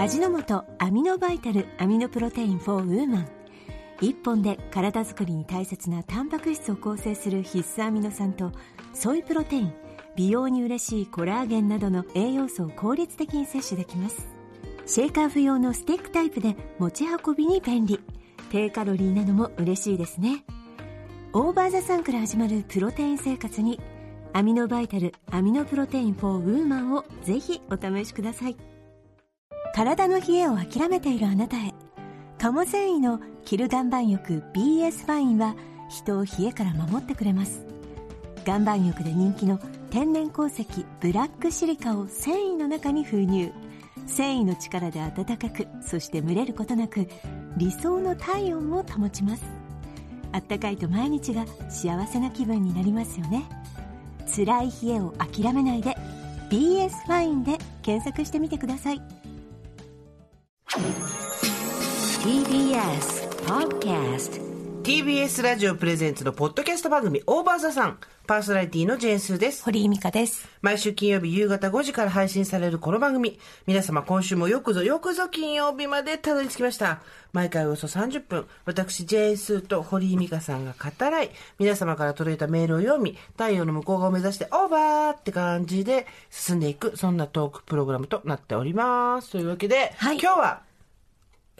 味の素アミノバイタルアミノプロテイン for ウーマン。1本で体づくりに大切なタンパク質を構成する必須アミノ酸とソイプロテイン美容に嬉しいコラーゲンなどの栄養素を効率的に摂取できます。シェイカー不要のスティックタイプで持ち運びに便利。低カロリーなのも嬉しいですね。 OVER THE SUN から始まるプロテイン生活にアミノバイタルアミノプロテイン for ウーマンをぜひお試しください。体の冷えを諦めているあなたへ。鴨繊維のキル岩盤浴 BS ファインは人を冷えから守ってくれます。岩盤浴で人気の天然鉱石ブラックシリカを繊維の中に封入。繊維の力で暖かくそして蒸れることなく理想の体温を保ちます。あったかいと毎日が幸せな気分になりますよね。辛い冷えを諦めないで BS ファインで検索してみてください。TBS Podcast TBS ラジオプレゼンツのポッドキャスト番組オーバーザさん。パーソナリティのジェーンスーです。堀井美香です。毎週金曜日夕方5時から配信されるこの番組。皆様今週もよくぞよくぞ金曜日までたどり着きました。毎回およそ30分私ジェーンスーと堀井美香さんが語らい。皆様から届いたメールを読み太陽の向こう側を目指してオーバーって感じで進んでいくそんなトークプログラムとなっております。というわけで、はい。今日は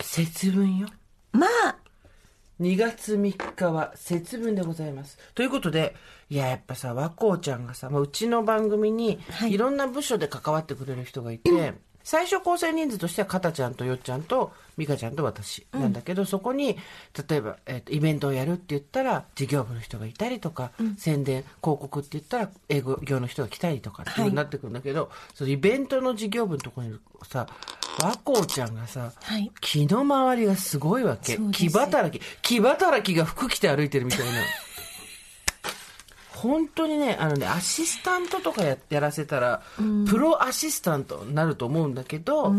節分よ。まあ2月3日は節分でございます。ということで、いや、やっぱさ、和光ちゃんがさ、まあ、うちの番組にはいいろんな部署で関わってくれる人がいて、最初構成人数としては、かたちゃんとよっちゃんと、美香ちゃんと私なんだけど、そこに、例えば、えっとイベントをやるって言ったら、事業部の人がいたりとか、宣伝、広告って言ったら、英語業の人が来たりとかってい。うふうになってくるんだけど、そのイベントの事業部のところにさ、和光ちゃんがさ、はい。気の回りがすごいわけ。気働き。気働きが服着て歩いてるみたいな。本当にね、あのね、アシスタントとかややらせたら、プロアシスタントになると思うんだけど、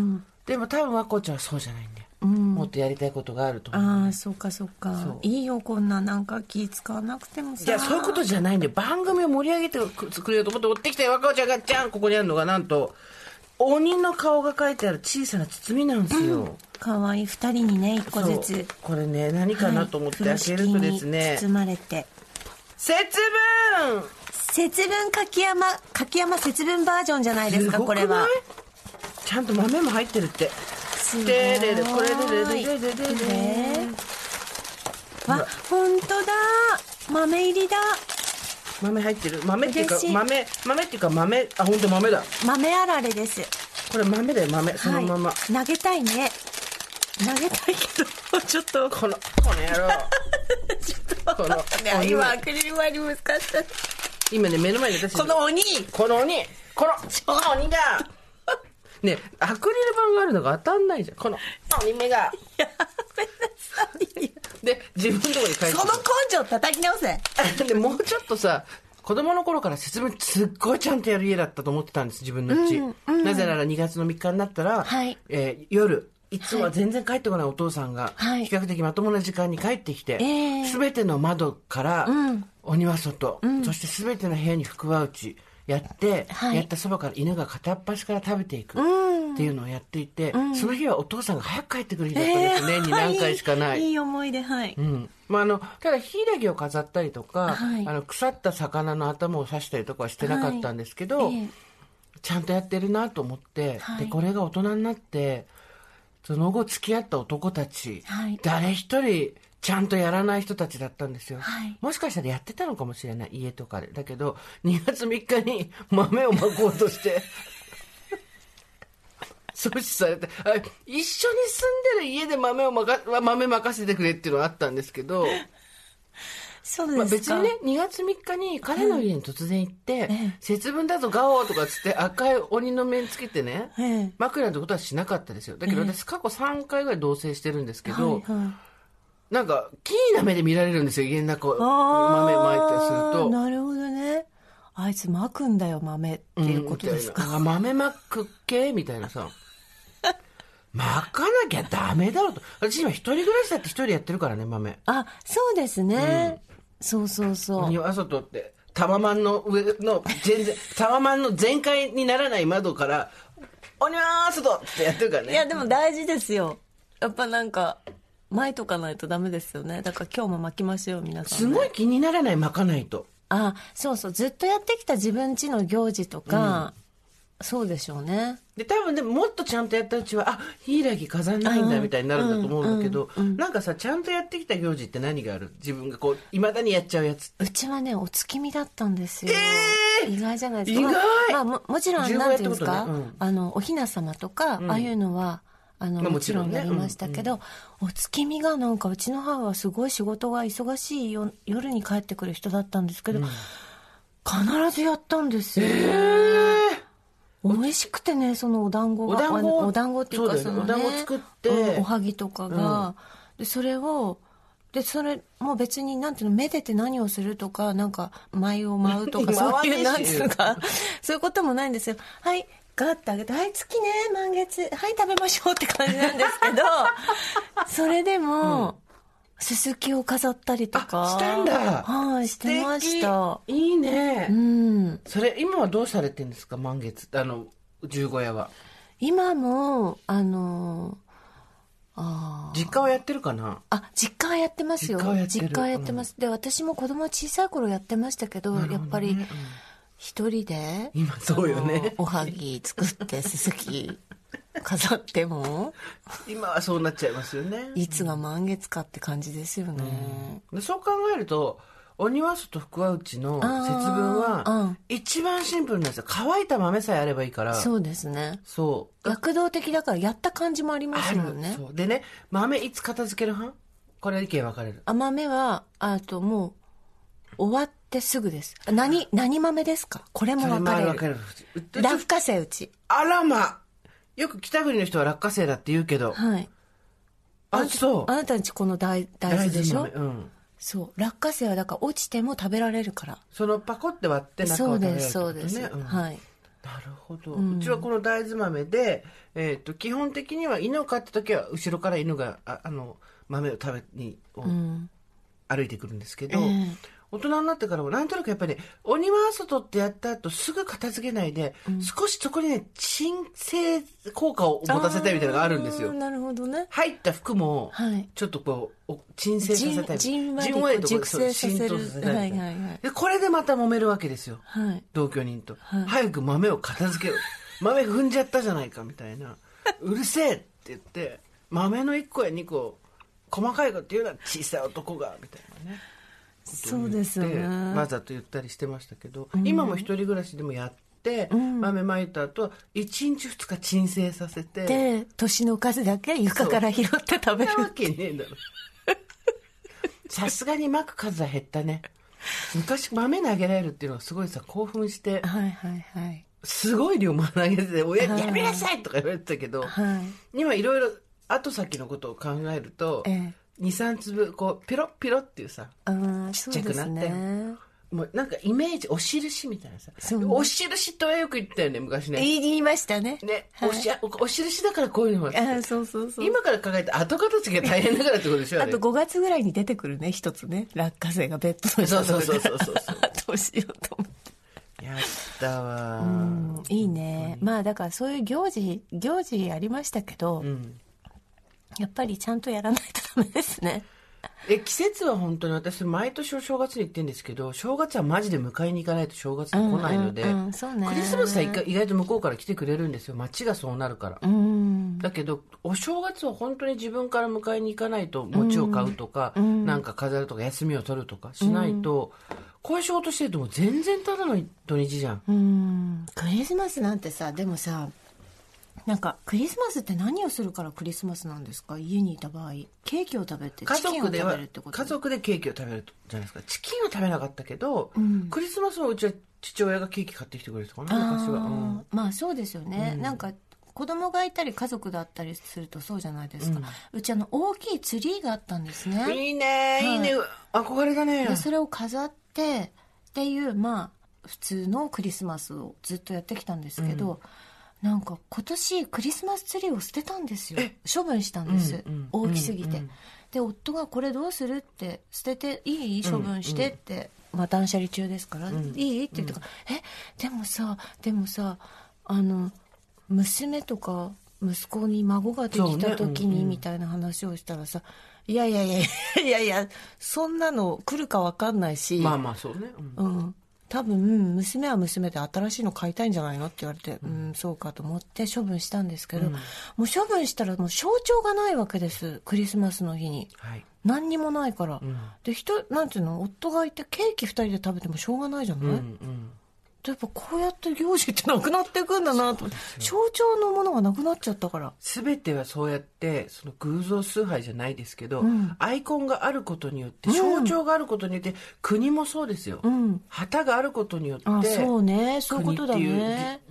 でも多分和光ちゃんはそうじゃないんだよ。もっとやりたいことがあると思う。ああそうかそうか。いいよこんななんか気使わなくてもさ。いや、そういうことじゃないんだよ。番組を盛り上げてくれようと思って持ってきたよ。和光ちゃん。が、じゃんここにあるのが、なんと、鬼の顔が描いてある小さな包みなんですよ。かわいい二人にね一個ずつ。これね、何かなと思って開けるとですね、包まれて節分。節分柿山柿山節分バージョンじゃないですかこれは。ちゃんと豆も入ってるって。すごい。でででこれでででででで。でね。わ本当だ。豆入りだ。豆入ってる。豆っていうか豆豆っていうか豆。あ本当豆だ。豆あられです。これ豆だよ豆。そのまま、はい、投げたいね投げたいけどちょっと。このこの野郎。このね今アクリル板に難しかった今ね目の前に私この鬼。この鬼。このこの鬼が。ねアクリル板があるのが当たんないじゃん。この鬼目が。やめなさいよ。で自分のところに帰ってその根性叩き直せ。でもうちょっとさ子供の頃から節分すっごいちゃんとやる家だったと思ってたんです自分の家、なぜなら2月の3日になったら、はい。えー夜い。つもは全然帰ってこないお父さんが、はい。比較的まともな時間に帰ってきて、ええ。全ての窓から、ん。お庭外、そして全ての部屋に福は内やって、はい。やったそばから犬が片っ端から食べていくうん。っていうのをやっていて、その日はお父さんが早く帰ってくる日だったんです、年に何回しかない。いい思い出はい、うん。まあ、あのただヒイラギを飾ったりとか、はい。あの腐った魚の頭を刺したりとかはしてなかったんですけど、ええ。ちゃんとやってるなと思って、はい。でこれが大人になってその後付き合った男たち、はい。誰一人ちゃんとやらない人たちだったんですよ、はい。もしかしたらやってたのかもしれない家とかで。だけど2月3日に豆をまこうとして 阻止されてあ一緒に住んでる家で豆をまか豆任せてくれっていうのはあったんですけど、まあ、そうですか、別にね2月3日に彼の家に突然行ってええ「節分だぞガオー」とかっつって赤い鬼の面つけてねええ。枕ってことはしなかったですよ。だけど私過去3回ぐらい同棲してるんですけど、はいはい。なんかキーな目で見られるんですよ家の中をあ豆まいたりするーと。なるほどね。あいつ巻くんだよ豆っていうことですか、うん豆まくっけ？みたいなさ。巻 かなきゃダメだろうと。私今一人暮らしだって一人でやってるからね豆。あそうですね、そうそうそう。庭外ってタワマンの上の全然 タワマンの全開にならない窓から「おにゃーすと!」ってやってるからね。いやでも大事ですよ。やっぱなんか巻いとかないとダメですよね。だから今日も巻きましょう皆さん、ね、すごい気にならない巻かないと。あそうそう。ずっとやってきた自分ちの行事とか、そうでしょうね。で多分でももっとちゃんとやったうちはあ柊飾んないんだみたいになるんだと思うんだけど、なんかさちゃんとやってきた行事って何がある？自分がこういまだにやっちゃうやつ。うちはねお月見だったんですよ、えー！意外じゃないですか。意外！まあ、まあももちろん15なんていうんですか、ねうん。あのお雛様とか、ああいうのはあの、まあもちろんやりましたけど、お月見がなんかうちの母はすごい仕事が忙しいよ夜に帰ってくる人だったんですけど、必ずやったんですよ、美味しくてねそのお団子がお団子あお団子っていうかそのねお団子作ってうんおはぎとかが、でそれをでそれもう別になんていうのめでて何をするとかなんか舞を舞うとか そういうなんていうのか そういうこともないんですよ。はいガッてあげて「はい月ね満月はい食べましょう」って感じなんですけど それでも、すすきを飾ったりとか。あしたんだ。はいしてました。いいね、うん。それ今はどうされてるんですか？満月。あの十五夜は。今もあのあー。実家はやってるかな？あ実家はやってますよ。実家はやってる。実家はやってます、で私も子供小さい頃やってましたけどね。やっぱりうん。一人で今そうよね。おはぎ作ってすすき飾っても？今はそうなっちゃいますよね。いつが満月かって感じですよね、でそう考えると鬼は外福は内の節分は一番シンプルなんですよ。乾いた豆さえあればいいから。そうですね。そう。躍動的だからやった感じもありますもんね。でね豆いつ片付ける派？これ意見分かれる。あ豆はあともう終わってすぐです。何何豆ですか？これも分かれる。それ落花生うち。あらまよく北国の人は落花生だって言うけど。はい。あそう。あなたんちこの大大豆でしょ？うん。そう。落花生はだから落ちても食べられるから。そのパコって割って中そうを食べるですそうです、ってことね。うん。はい。なるほど、うちはこの大豆豆で、えー、と基本的には犬を飼った時は後ろから犬がああの豆を食べにをうん。歩いてくるんですけど、ええ大人になってからもなんとなくやっぱりね鬼は外ってやった後すぐ片付けないで、少しそこにね鎮静効果を持たせたいみたいなのがあるんですよ。なるほどね。入った服もはい。ちょっとこうお鎮静させたいじんわりと熟成させる。せたいはいはいはい。でこれでまた揉めるわけですよ。はい。同居人と、はい。早く豆を片付けろ。豆踏んじゃったじゃないかみたいな。うるせえって言って豆の1個や2個細かいこと言うな。小さい男がみたいなねそうですよでね。わざと言ったりしてましたけど、今も一人暮らしでもやって、豆まいた後1日2日鎮静させてで年の数だけ床から拾って食べるなわけねえだろ。さすがにまく数は減ったね。昔豆投げられるっていうのがすごいさ興奮してはいはいはい。すごい量も投げてて親やめなさいとか言われてたけど、はい。今いろいろ後先のことを考えると、ええ23粒こうピロッピロっていうさちっちゃくなってねもうなんかイメージお印みたいなさね。お印とはよく言ったよね昔ね。言いましたね。ね、はい。おしおお印だからこういうのもあーそうそうそう。今から考えて後片付けが大変だからってことでしょあと5月ぐらいに出てくるね一つね。落花生がベッドのそう下そうそうそうそうそう。どうしようと思って。やったわうんいいね。まあだからそういう行事行事ありましたけど、うんやっぱりちゃんとやらないとダメですね。え季節は本当に私毎年お正月に行ってるんですけど正月はマジで迎えに行かないと正月って来ないので、うんうんうんね。クリスマスは意外と向こうから来てくれるんですよ。街がそうなるから、うん。だけどお正月は本当に自分から迎えに行かないと餅を買うとか、なんか飾るとか休みを取るとかしないと、こういう仕事してるともう全然ただの土日じゃん。うん。クリスマスなんてさでもさなんかクリスマスって何をするからクリスマスなんですか？家にいた場合。ケーキを食べて家チキンを食べるってこと？家族でケーキを食べるじゃないですか。チキンは食べなかったけど、ん。クリスマスはうちは父親がケーキ買ってきてくれたかな昔は、うん。まあそうですよね、なんか子供がいたり家族だったりするとそうじゃないですか、うちあの大きいツリーがあったんですね。いいねい。いね、憧れだね。でそれを飾ってっていうまあ普通のクリスマスをずっとやってきたんですけど、なんか今年クリスマスツリーを捨てたんですよ。処分したんです、うんうん。大きすぎて、うんうん。で夫が「これどうする?」って「捨てていい？処分して」って、まあ断捨離中ですから「いい?」って言ったから「え？でもさでもさあの娘とか息子に孫ができた時にみたいな話をしたらさ、いやいやいやいやいやいやそんなの来るか分かんないし、まあまあそうね、うん。うん、多分娘は娘で新しいの買いたいんじゃないのって言われて、うん、そうかと思って処分したんですけど、もう処分したらもう象徴がないわけですクリスマスの日に。はい。何にもないから、ん。で人なんていうの？夫がいてケーキ2人で食べてもしょうがないじゃない、うんうんやっぱこうやって行事ってなくなっていくんだなと象徴のものがなくなっちゃったから。全てはそうやってその偶像崇拝じゃないですけど、ん。アイコンがあることによって象徴があることによって、国もそうですよ、うん。旗があることによってあそうね。そういうことだ国ってね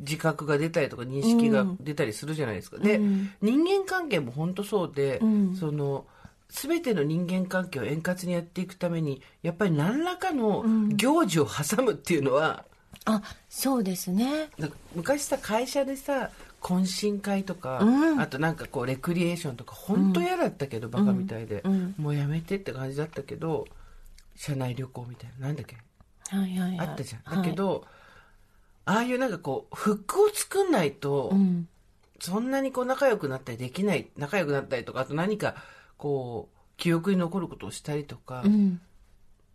自覚が出たりとか認識が出たりするじゃないですか、で、うん。人間関係も本当そうで、うん。その全ての人間関係を円滑にやっていくためにやっぱり何らかの行事を挟むっていうのは、あそうですね。昔さ会社でさ懇親会とか、うん。あとなんかこうレクリエーションとか本当嫌だったけど、バカみたいで、うん。もうやめてって感じだったけど社内旅行みたいななんだっけ？はいはいはい。あったじゃん、だけどああいうなんかこうフックを作んないと、はいうん。そんなにこう仲良くなったりできない仲良くなったりとかあと何かこう記憶に残ることをしたりとか、うん。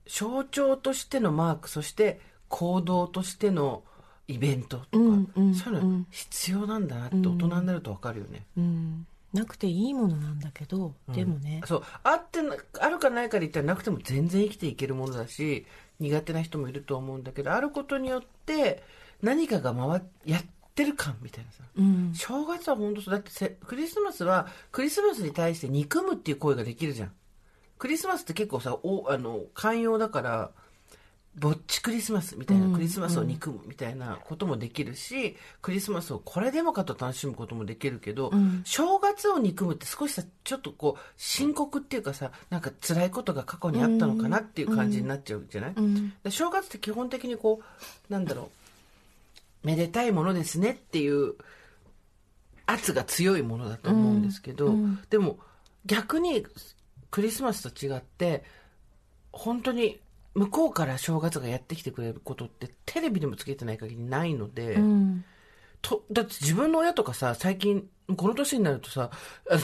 象徴としてのマークそして行動としてのイベントとか、うんうんそういうの必要なんだなって大人になると分かるよね、うん。なくていいものなんだけど、でもね。そう。あってなあるかないかで言ったらなくても全然生きていけるものだし苦手な人もいると思うんだけどあることによって何かが回っやってる感みたいなさ。うん。正月は本当そう。だってせクリスマスはクリスマスに対して憎むっていう声ができるじゃん。クリスマスって結構さおあの寛容だからぼっちクリスマスみたいな、うん。クリスマスを憎むみたいなこともできるし、クリスマスをこれでもかと楽しむこともできるけど、ん。正月を憎むって少しさちょっとこう深刻っていうかさなんか辛いことが過去にあったのかなっていう感じになっちゃうじゃない、うん。で正月って基本的にこうなんだろうめでたいものですねっていう圧が強いものだと思うんですけど、うん。うん。でも逆にクリスマスと違って本当に向こうから正月がやってきてくれることってテレビでもつけてない限りないので、うん。とだって自分の親とかさ最近この年になるとさ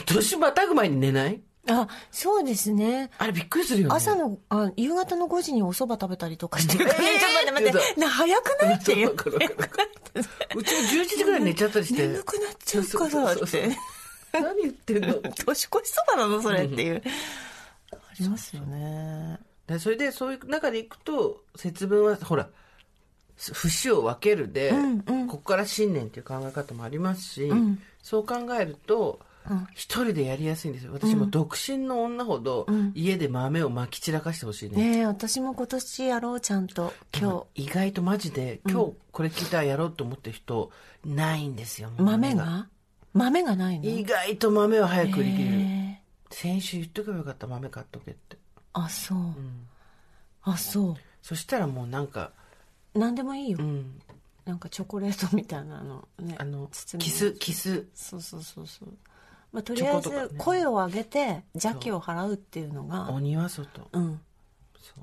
年またぐ前に寝ない？あそうですね。あれびっくりするよね。朝のあ夕方の5時にお蕎麦食べたりとかして。るから、えー ちょっと待って待って。な早くない？っていう うちも11時ぐらいに寝ちゃったりして。眠くなっちゃうからって。何言ってんの？年越しそばなの？それっていう。ありますよねでそれでそういう中でいくと節分はほら節を分けるで、うんうん。ここから新年っていう考え方もありますし、ん。そう考えるとうん。一人でやりやすいんですよ。私も独身の女ほどん。家で豆をまき散らかしてほしいね、ねえ私も今年やろうちゃんと。今意外とマジで今日これ聞いたらやろうと思ってる人ないんですよ日豆が？豆がないの？意外と豆は早く売り切れる、先週言っとけばよかった豆買っとけって、あそう。うん、あそそしたらもうなんかう何でもいいよ。うん。なんかチョコレートみたいなのねあのキスキス。そうそうそうそう。まあとりあえず声を上げて邪気を払うっていうのが鬼は外。うん。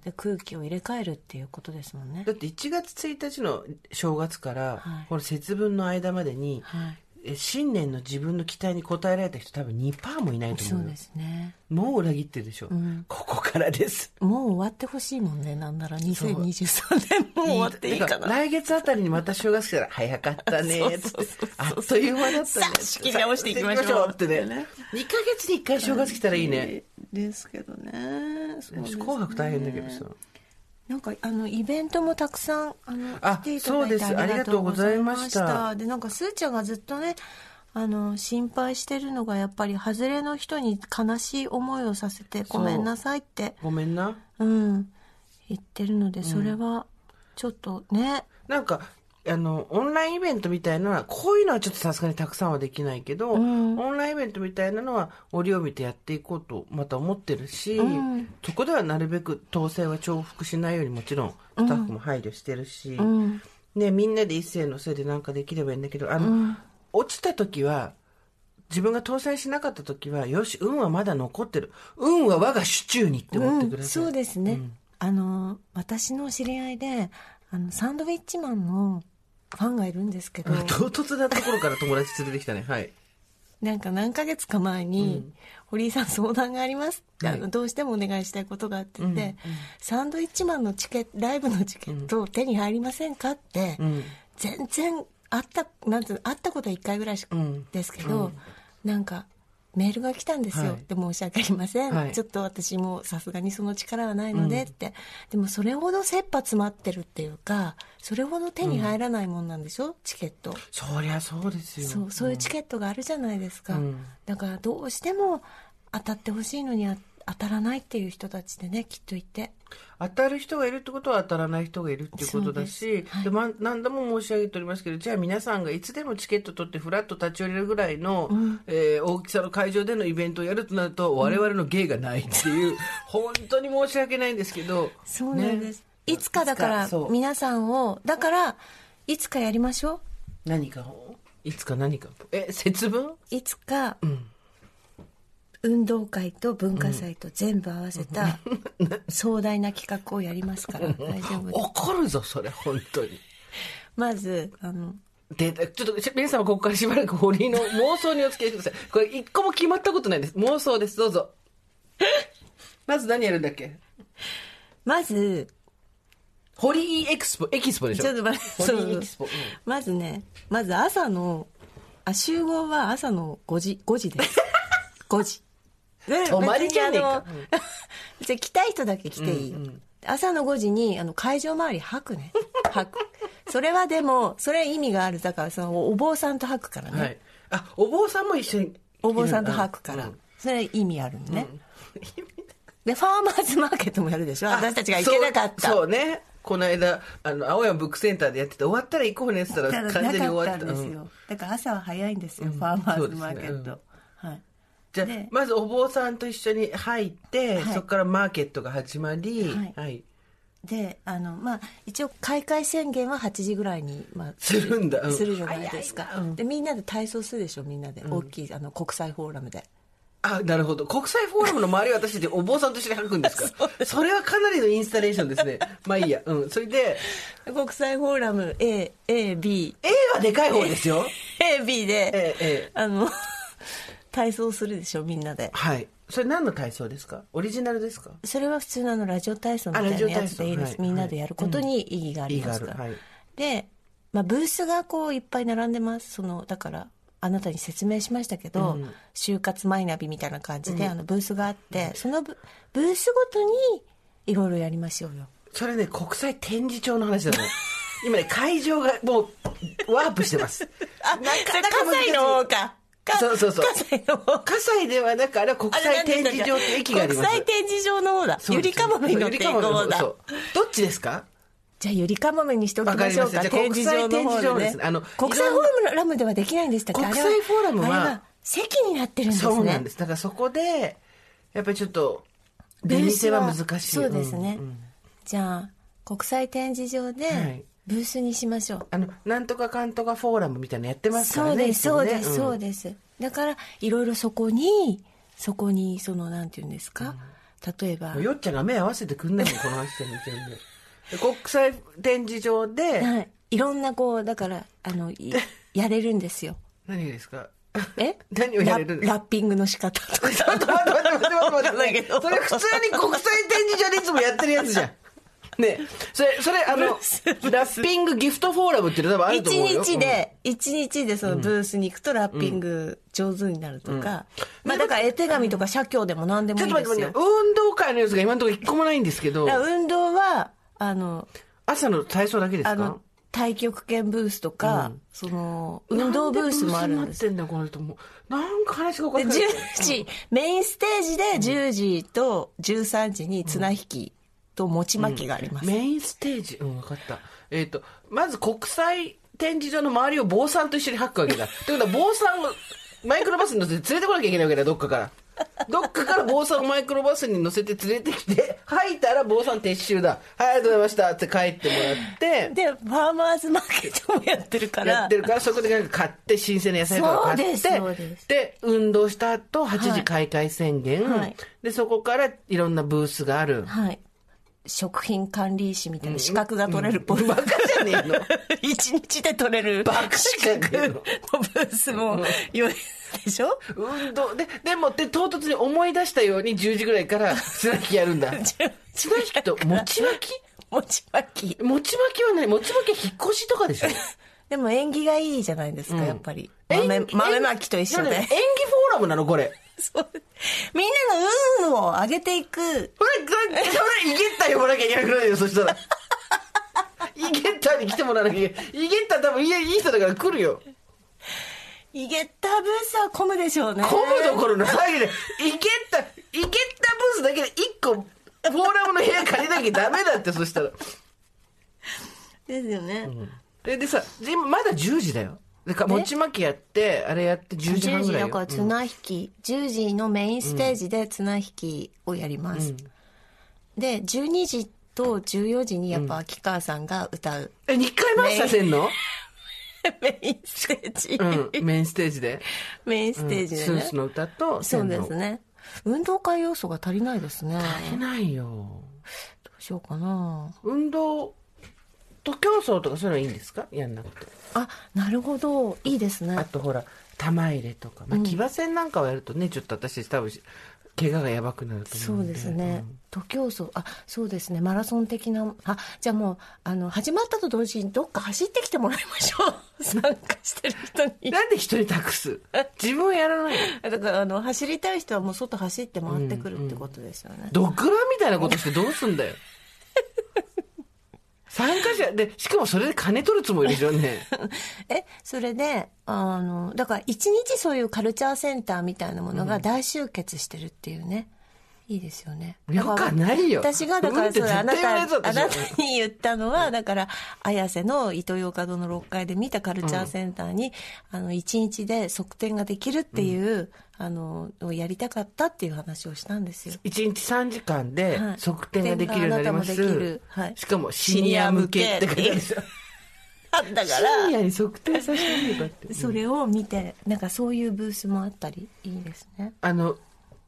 で空気を入れ替えるっていうことですもんね。だって1月1日の正月から、はい。この節分の間までにはいえ新年の自分の期待に応えられた人多分2%もいないと思うよ。そうですね。もう裏切ってるでしょ、うん。ここからです。もう終わってほしいもんねなんなら。2023年もう終わっていいかてな来月あたりにまた正月来たら早かったねつって。あっという間だったね。仕切り直していきましょうってね。2ヶ月に1回正月来たらいいね。ですけどね。ね。紅白大変だけどさなんかあのイベントもたくさんあのあ来ていただいてありがとうございました。た。でなんかすーちゃんがずっとねあの心配してるのがやっぱり外れの人に悲しい思いをさせてごめんなさいってごめんな。うん言ってるのでそれはちょっとね、なんかあのオンラインイベントみたいなのはこういうのはちょっとさすがにたくさんはできないけど、うん。オンラインイベントみたいなのは折を見てやっていこうとまた思ってるし、うん。そこではなるべく統制は重複しないようにもちろんスタッフも配慮してるし、うん。ね、みんなで一斉のせいでなんかできればいいんだけどあの、落ちた時は自分が当選しなかった時はよし運はまだ残ってる。運は我が手中にって思ってください、そうですね、うん。あの私の知り合いであのサンドウィッチマンのファンがいるんですけど、唐突なところから友達連れてきたね。はい。なんか何ヶ月か前に、堀井さん相談があります。って、はいあのどうしてもお願いしたいことがあって。言って、サンドイッチマンのチケット、ライブのチケット手に入りませんかって、ん。全然会った、なんて会ったことは1回ぐらいしかん。ですけど、なんか、メールが来たんですよ。はいで申し訳ありません。はいちょっと私もさすがにその力はないのでって。でもそれほど切羽詰まってるっていうか、それほど手に入らないもんなんでしょ、チケット。そりゃそうですよ。そうそういうチケットがあるじゃないですか、うんだからどうしても当たってほしいのにあ当たらないっていう人たちでねきっといて。当たる人がいるってことは当たらない人がいるっていうことだしです。はい。で、ま、何度も申し上げておりますけどじゃあ皆さんがいつでもチケット取ってフラッと立ち寄れるぐらいの、えー大きさの会場でのイベントをやるとなると、我々の芸がないっていう 本当に申し訳ないんですけどそうなんです、いつかだから皆さんをだからいつかやりましょ何かを？いつか何かえ節分？ういつか、ん運動会と文化祭と全部合わせた壮大な企画をやりますから大丈夫です。怒るぞそれ本当に。まずあのでちょっとし皆様ここからしばらく堀井の妄想にお付き合いください。これ一個も決まったことないです。妄想です。どうぞ。まず何やるんだっけ？まず堀井エクスポエキスポでしょ？ちょっと待って堀井エキスポ、うん。まずねまず朝のあ集合は朝の5時5時です。5時。で泊まりじゃねえか。別に来たい人だけ来ていい。よ、朝の5時にあの会場周り吐くね。吐く。それはでもそれは意味がある。だからそのお坊さんと吐くからね、はい。あお坊さんも一緒に。お坊さんと吐くから、うんそれは意味あるのね、でファーマーズマーケットもやるでしょ。あ私たちが行けなかった。そうね。この間あの青山ブックセンターでやってて終わったら行こうねって言ったら完全に終わった。んですよ、うん。だから朝は早いんですよ、ファーマーズマーケット、ね。はいじゃあでまずお坊さんと一緒に入って、はい。そこからマーケットが始まりはい。はい。であのまあ一応開会宣言は8時ぐらいに、まあ、するんだ。うん。するじゃないですか、うん。でみんなで体操するでしょみんなで、大きいあの国際フォーラムで。あなるほど。国際フォーラムの周りを私たちお坊さんと一緒に吐くんですか？それはかなりのインスタレーションですね。まあいいや。うん。それで国際フォーラム AAB A はでかい方ですよ。AB で、ええええあの体操するでしょみんなで。はい。それ何の体操ですか？オリジナルですか？それは普通のあのラジオ体操みたいなやつでいいです、はいみんなでやることに意義がありますから、はい。で、まあ、ブースがこういっぱい並んでます。そのだからあなたに説明しましたけど、就活マイナビみたいな感じで、あのブースがあってそのブブースごとにいろいろやりましょうよ。それね国際展示場の話だね今ね会場がもうワープしてます。あなかなか西の方かかそうそうそう。葛西の。方葛西ではなくあれは国際展示場って駅があります国際展示場の方だ。ゆりかもめに乗っていこうだ。どっちですか？じゃあゆりかもめにしておきましょうかわか国際展示場方です。あの国際フォーラムではできないんでしたっけ？国際フォーラムは席になってるんですね。そうなんです。だからそこでやっぱりちょっと出店は難しい。そうですね、じゃあ国際展示場はい。でブースにしましょう、あのなんとかかんとかフォーラムみたいなのやってますからねそうですそうです、そうです。だからいろいろそこにそこにそのなんていうんですか、例えばよっちゃんが目合わせてくんないもんこの話してる全然。で国際展示場ではい、いろんなこうだからあのい やれるんですよ。何がですか？え？何をやれるんですか？ララッピングの仕方とか。ちょっと待って待って待って待って。待ってそれ普通に国際展示場でいつもやってるやつじゃん。ねそれ、それ、あの、ラッピングギフトフォーラムっていうの多分あると一思うよ。日で、一日でそのブースに行くとラッピング上手になるとか、まあだから絵手紙とか写経でも何でうん。ちもいいですよょっと待って。運動会のやつが今のところ一個もないんですけど運動は、あの、朝の体操だけですか？あの、太極拳ブースとか、その、運動ブースもあるんです。なんでブースになってんだよ、この人もう。なんか話がおかで、しい。10時、メインステージで10時と13時に綱引きと餅巻きがあります。メインステージ、うん、分かった。えっ、と、まず国際展示場の周りを坊さんと一緒に吐くわけだ。ってことは、坊さんをマイクロバスに乗せて連れてこなきゃいけないわけだ、どっかから。どっかから坊さんをマイクロバスに乗せて連れてきて、吐いたら坊さん撤収だ。はい、ありがとうございましたって帰ってもらって、で、ファーマーズマーケットもやってるから。やってるから、そこでなんか買って、新鮮な野菜とか買って、で運動した後、8時開会宣言、はいで、そこからいろんなブースがある。はい。食品管理士みたいな資格が取れるポバカじゃねえの。一日で取れるバカしかねえの。のブースも良いでしょ？運動。ででもで唐突に思い出したように10時ぐらいから綱引きやるんだ。綱引きと餅巻き？餅巻き。餅巻きは何餅巻きは引っ越しとかでしょ？でも縁起がいいじゃないですか、やっぱり。豆巻きと一緒で。演技フォーラムなのこれそう。みんなの運を上げていく。これこれそれイゲッタ呼ばなきゃいけなくなるよそしたら。イゲッタに来てもらわなきゃいけない。イゲッタ多分いいいい人だから来るよ。イゲッターブースは混むでしょうね。混むどころの騒ぎで。イゲッタイゲッタブースだけで1個フォーラムの部屋借りなきゃダメだってそしたら。ですよね、ででさ今まだ10時だよでか餅巻きやってあれやって10時半10時ぐらいよ。だから綱引き、10時のメインステージで綱引きをやります、で12時と14時にやっぱ秋川さんが歌う、え2回回しさせんの？メインステージ、うん。メインステージで。メインステージでね、スースの歌とそうですね。ね運動会要素が足りないですね。足りないよ。どうしようかな。運動と競争とかそういうのはいいんですか？やんなくて。あなるほど。いいですね。あとほら玉入れとか、まあ、騎馬戦なんかをやるとねちょっと私多分怪我がやばくなると思そううんで。ですね、徒競走。あそうですね。マラソン的な。あじゃあもうあの始まったと同時にどっか走ってきてもらいましょう。参加してる人うんに。なんで人に託す？自分はやらないの？だからあの走りたい人はもう外走って回ってくるってことですよね、ドッグランみたいなことしてどうすんだよ参加者でしかもそれで金取るつもりでしょうね。えそれであのだから一日そういうカルチャーセンターみたいなものが大集結してるっていうね、いいですよね。よないよ。私がだからそれあなたあなたに言ったのはだから綾瀬のイトーヨーカドーの6階で見たカルチャーセンターに、あの1日で側転ができるっていう、あのをやりたかったっていう話をしたんですよ。1日3時間ではい。側転ができるようになります、側転があなたもできる。はい。しかもシニア向けって書いてある。んですよだかシらニアに側転させてみるかって。それを見てなんかそういうブースもあったりいいですね。あの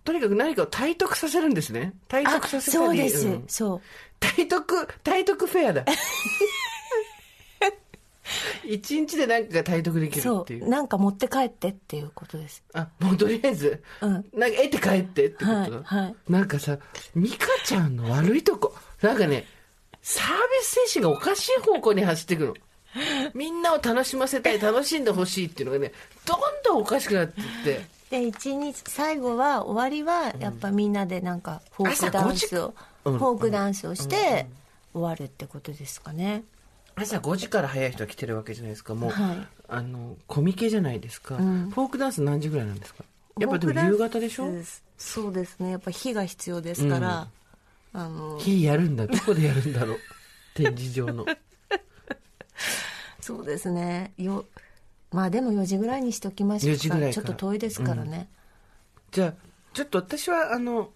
とにかく何かを体得させるんですね。体あ得させたりそうです、ん。そう。体得体得フェアだ。一日で何かが体得できるそっていう。う。なんか持って帰ってっていうことです。あもうとりあえず、うん。なんか得て帰ってってこと？だ、はいはい。なんかさ美香ちゃんの悪いとこ。なんかねサービス精神がおかしい方向に走っていくの。みんなを楽しませたい楽しんでほしいっていうのがねどんどんおかしくなっていってで一日最後は終わりはやっぱみんなでなんかフォークダンスを、朝5時うん。フォークダンスをして終わるってことですかね、朝5時から早い人が来てるわけじゃないですか。もう、はい。あのコミケじゃないですか、ん。フォークダンス何時ぐらいなんですか？やっぱでも夕方でしょ？そうですね。やっぱ火が必要ですから、あの火やるんだ。どこでやるんだろう。展示場の。そうですね。よまあでも4時ぐらいにしておきましょう4時ぐらいからちょっと遠いですからね、じゃあちょっと私はあの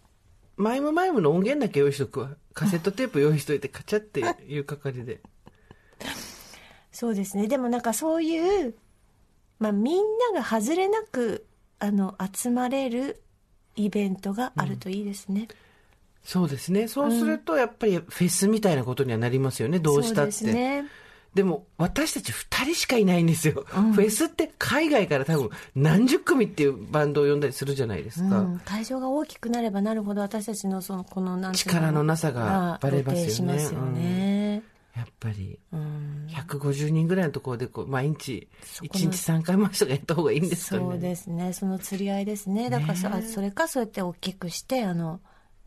マイムマイムの音源だけ用意しとくわ。カセットテープ用意しといてカチャっていう係で。そうですね。でもなんかそういう、まあ、みんなが外れなくあの集まれるイベントがあるといいですね、そうですね。そうするとやっぱりフェスみたいなことにはなりますよね。どうしたって。そうですねでも私たち2人しかいないんですよ、フェスって海外から多分何十組っていうバンドを呼んだりするじゃないですか、うん、会場が大きくなればなるほど私たちのそのこのなん力のなさがバレますよね。露呈しますよね、やっぱりうん。150人ぐらいのところでこう毎日そこ1の日3回回しとかやった方がいいんですかね。そうですね。その釣り合いですね。だからそ,、あそれかそうやって大きくしてあの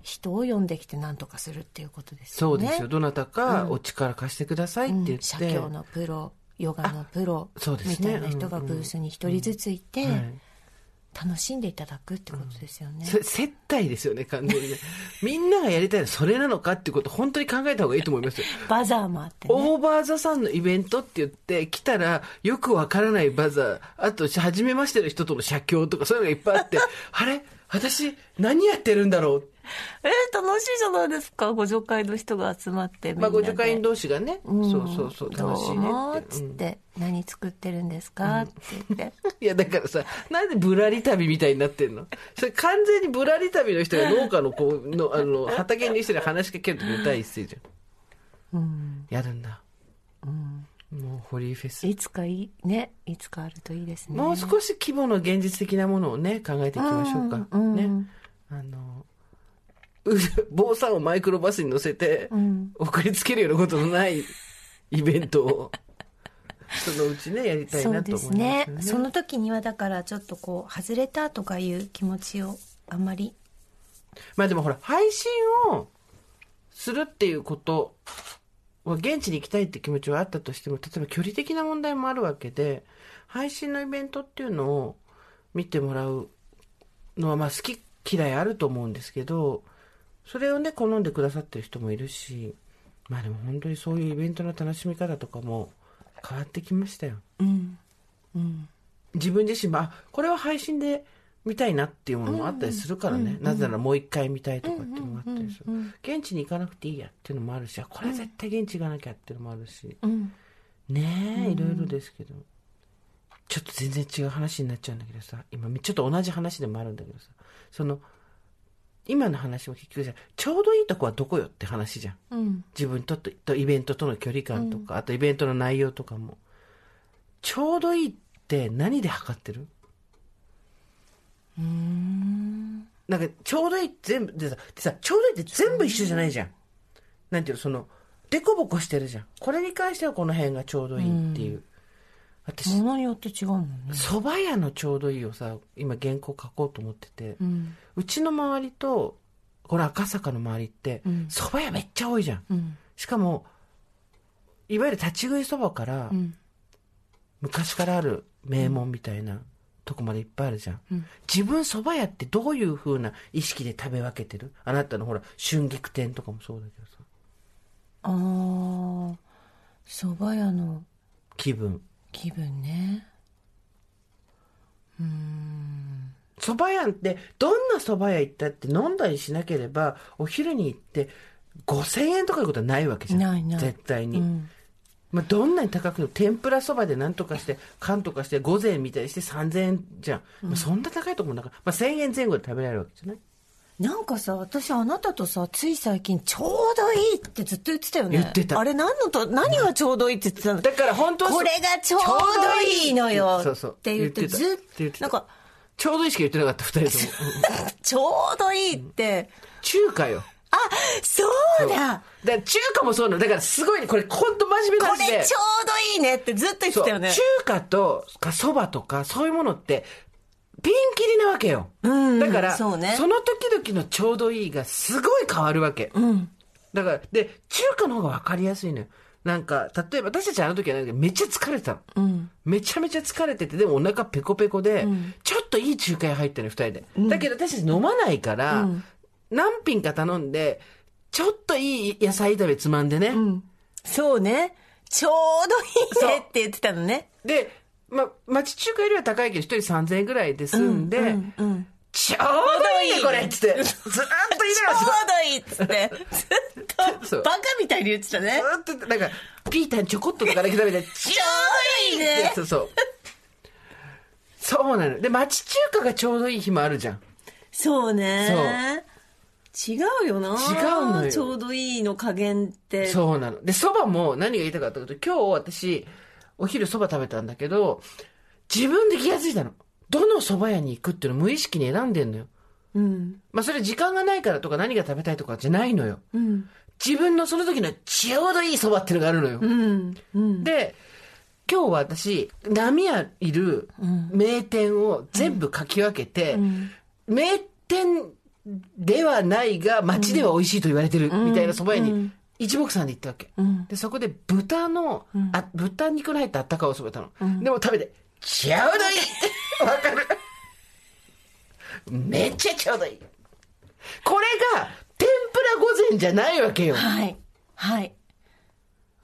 人を呼んできて何とかするっていうことですよね。そうですよ。どなたかお力貸してくださいって言うん。って、写経のプロヨガのプロそうですね。みたいな人がブースに一人ずついて、はい。楽しんでいただくってことですよね、それ接待ですよね完全にね。みんながやりたいのはそれなのかっていうこと本当に考えた方がいいと思いますよ。バザーもあってね。オーバーザさんのイベントって言って来たらよくわからないバザーあと初めましての人との写経とかそういうのがいっぱいあって あれ？私、何やってるんだろう？えー、楽しいじゃないですか。ご助会の人が集まってまあ。ご助会員同士がね、うんそうそうそう、楽しいねどうもって。うんつって、何作ってるんですか？って言って。いや、だからさ、なんでぶらり旅みたいになってんの？それ完全にぶらり旅の人が農家の子の、あの、畑に人に話しかけるとき第一声じゃん。うん。やるんだ。うん。もう、ホリーフェス。いつかいい、ね、いつかあるといいですね。もう少し規模の現実的なものをね、考えていきましょうか。うんね。あの、う 坊さんをマイクロバスに乗せてうん。送りつけるようなことのない イベントを、そのうちね、やりたいそうなとですね思いますよね。その時にはだからちょっとこう外れたとかいう気持ちをあんまりまあでもほら、配信をするっていうことは、現地に行きたいって気持ちはあったとしても、例えば距離的な問題もあるわけで、配信のイベントっていうのを見てもらうのは、まあ好き嫌いあると思うんですけど、それをね、好んでくださってる人もいるし、まあでも本当にそういうイベントの楽しみ方とかも変わってきましたよ。うんうん自分自身も、あ、これは配信で見たいなっていうものもあったりするからね。なぜならもう一回見たいとかっていうのもあったりする。現地に行かなくていいやっていうのもあるし、あこれは絶対現地行かなきゃっていうのもあるし。うんねえ、いろいろですけど。ちょっと全然違う話になっちゃうんだけどさ、今ちょっと同じ話でもあるんだけどさ、その、今の話も結局じゃんちょうどいいとこはどこよって話じゃん。うん自分ととイベントとの距離感とか、あとイベントの内容とかも。ちょうどいいって何で測ってる？うんなんか、ちょうどいいって全部、でさ、でさ、ちょうどいいって全部一緒じゃないじゃん。なんていうの、その、デコボコしてるじゃん。これに関してはこの辺がちょうどいいっていう。私、ものによって違うもんね蕎麦屋のちょうどいいをさ、今原稿書こうと思ってて、うんうちの周りと、これ赤坂の周りってうん、蕎麦屋めっちゃ多いじゃん。うんしかも、いわゆる立ち食いそばからう、ん昔からある名門みたいなとこまでいっぱいあるじゃん。うん自分蕎麦屋ってどういう風な意識で食べ分けてる？あなたのほら、春菊店とかもそうだけどさ。ああ蕎麦屋の気分。気分ね。うん。蕎麦屋って、どんな蕎麦屋行ったって飲んだりしなければ、お昼に行って5000円とかいうことはないわけじゃん。ないない。絶対に。うん。まあ、どんなに高くても天ぷらそばで何とかして缶とかして午前みたいにして3000円じゃん、まあ、そんな高いとこもだから、まあ、1000円前後で食べられるわけじゃない？なんかさ私あなたとさつい最近ちょうどいいってずっと言ってたよね。言ってた。あれ何のと何がちょうどいいって言ってたの？だから本当これがちょうどいいのよそうそう。って言ってずっ言ってた。なんかちょうどいいしか言ってなかった2人とも。ちょうどいいって。中華よ。あそうだ。だから中華もそうなの。だからすごいねこれ本当真面目なこ話で。れちょうどいいねってずっと言ってたよね。中華とかそばとかそういうものってピンキリなわけよ、うんだからそうね。の時々のちょうどいいがすごい変わるわけ、うん。だからで中華の方が分かりやすいのよ。なんか例えば私たちあの時はなんかめっちゃ疲れてたの。うん。めちゃめちゃ疲れててでもお腹ペコペコで、ん。ちょっといい中華屋入ったのよ二人で、だけど私たち飲まないから、うん。何品か頼んでちょっといい野菜炒めつまんでね、うん。そうね。ちょうどいいねって言ってたのね。で、ま、町中華よりは高いけど、一人3000円ぐらいで済んで、うんうんちょうどいいね、これ。っつって。ずーっと言いちょうながらどいいっつって。ずっそう。とバカみたいに言ってたね。ずーっと、なんか、ピータンちょこっととかだけ食べて、ちょちょうどいいねそうそう。そうなの。で、町中華がちょうどいい日もあるじゃん。そうね。違うよな。違うのよ。ちょうどいいの加減って。そうなの。で、蕎麦も何が言いたかったかというと、今日私、お昼蕎麦食べたんだけど、自分で気がついたの。どの蕎麦屋に行くっていうのを無意識に選んでんのよ。うんまあそれ時間がないからとか何が食べたいとかじゃないのよ。うん自分のその時のちょうどいい蕎麦っていうのがあるのよ。うんうんで、今日は私、波屋いる名店を全部書き分けて、ん名店ではないが街では美味しいと言われてるみたいな蕎麦屋に一目散で行ったわけ。うん。で、そこで豚の、あ、豚肉の入ったあったかいお蕎麦食べたの。でも食べて、ちょうどいい。わかる。めっちゃちょうどいい。これが、天ぷら御膳じゃないわけよ。はい。はい。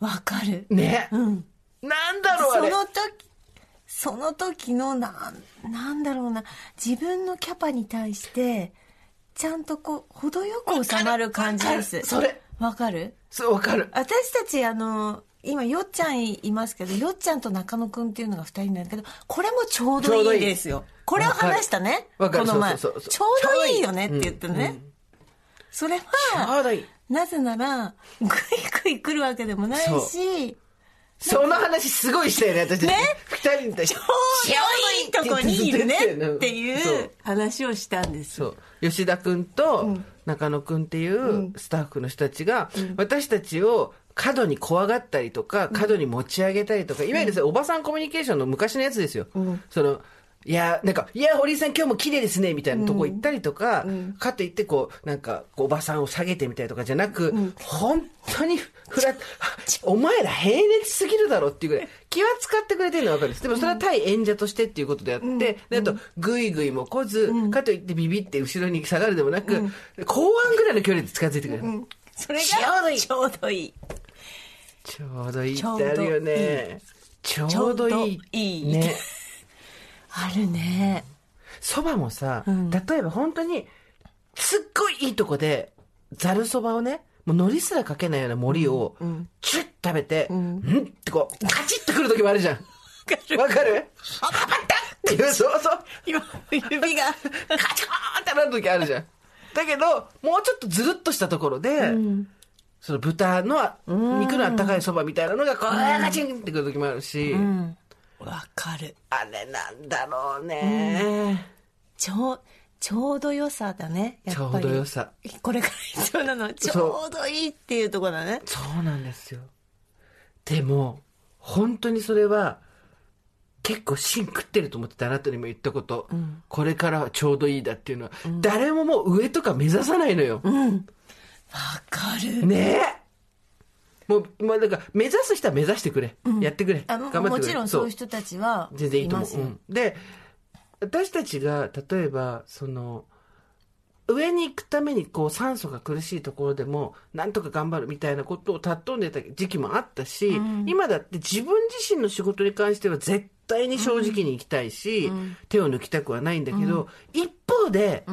わかる。ね。うん。なんだろうあれ。その時その時のなんなんだろうな。自分のキャパに対してちゃんとこう程よく収まる感じです。それわかる？そうわかる。私たちあの今よっちゃんいますけどよっちゃんと中野くんっていうのが二人なんだけどこれもちょうどいいですよ。これを話したね。この前。ちょそうどいいよねって言ってね、うんうん。それはなぜならグイグイ来るわけでもないしその話すごいしたよね私。ね？二人に対して。ちょうどいいとこにいるねってそいうう話をしたんです。そう。吉田君と中野君っていうスタッフの人たちが、私たちを過度に怖がったりとか過度に持ち上げたりとか、いわゆるおばさんコミュニケーションの昔のやつですよ、そのいやなんか「いや堀井さん今日も綺麗ですね」みたいなとこ行ったりとか、かといってこうなんかおばさんを下げてみたりとかじゃなく、本当にフラッお前ら平熱すぎるだろっていうぐらい気は使ってくれてるのは分かるんです。でもそれは対演者としてっていうことであって、であとグイグイも来ず、かといってビビって後ろに下がるでもなく、公安ぐらいの距離で近づいてくれる、それがちょうどいい。ちょうどいい。ちょうどいいってあるよね。ちょうどいい。ちょうどいいねあるね。そばもさ、例えば本当にすっごいいいとこでざるそばをねもう海苔すらかけないような森をチュッ食べて、うん、ってこうカチッとくる時もあるじゃん。わかる。あパパッっていうそうそう。今指が。カチコーンってなる時あるじゃん。だけどもうちょっとずるっとしたところで、その豚の肉のあったかいそばみたいなのがこうガチンってくる時もあるし、わかる。あれなんだろうね、ちょうちょうど良さだねやっぱり。ちょうど良さ。これから必要なのはちょうどいいっていうところだね。そうなんですよ。でも本当にそれは結構芯食ってると思っててあなたにも言ったこと、これからはちょうどいいだっていうのは、誰ももう上とか目指さないのよ、わかる。ね。えもう、もうだから目指す人は目指してくれ、やってくれ。あ頑張ってくれ。もちろんそう。いう人たちは全然いいと思う。うん。で、私たちが、例えば、その、上に行くためにこう酸素が苦しいところでもなんとか頑張るみたいなことを尊んでた時期もあったし、今だって自分自身の仕事に関しては絶対に正直に行きたいし、手を抜きたくはないんだけど、一方で、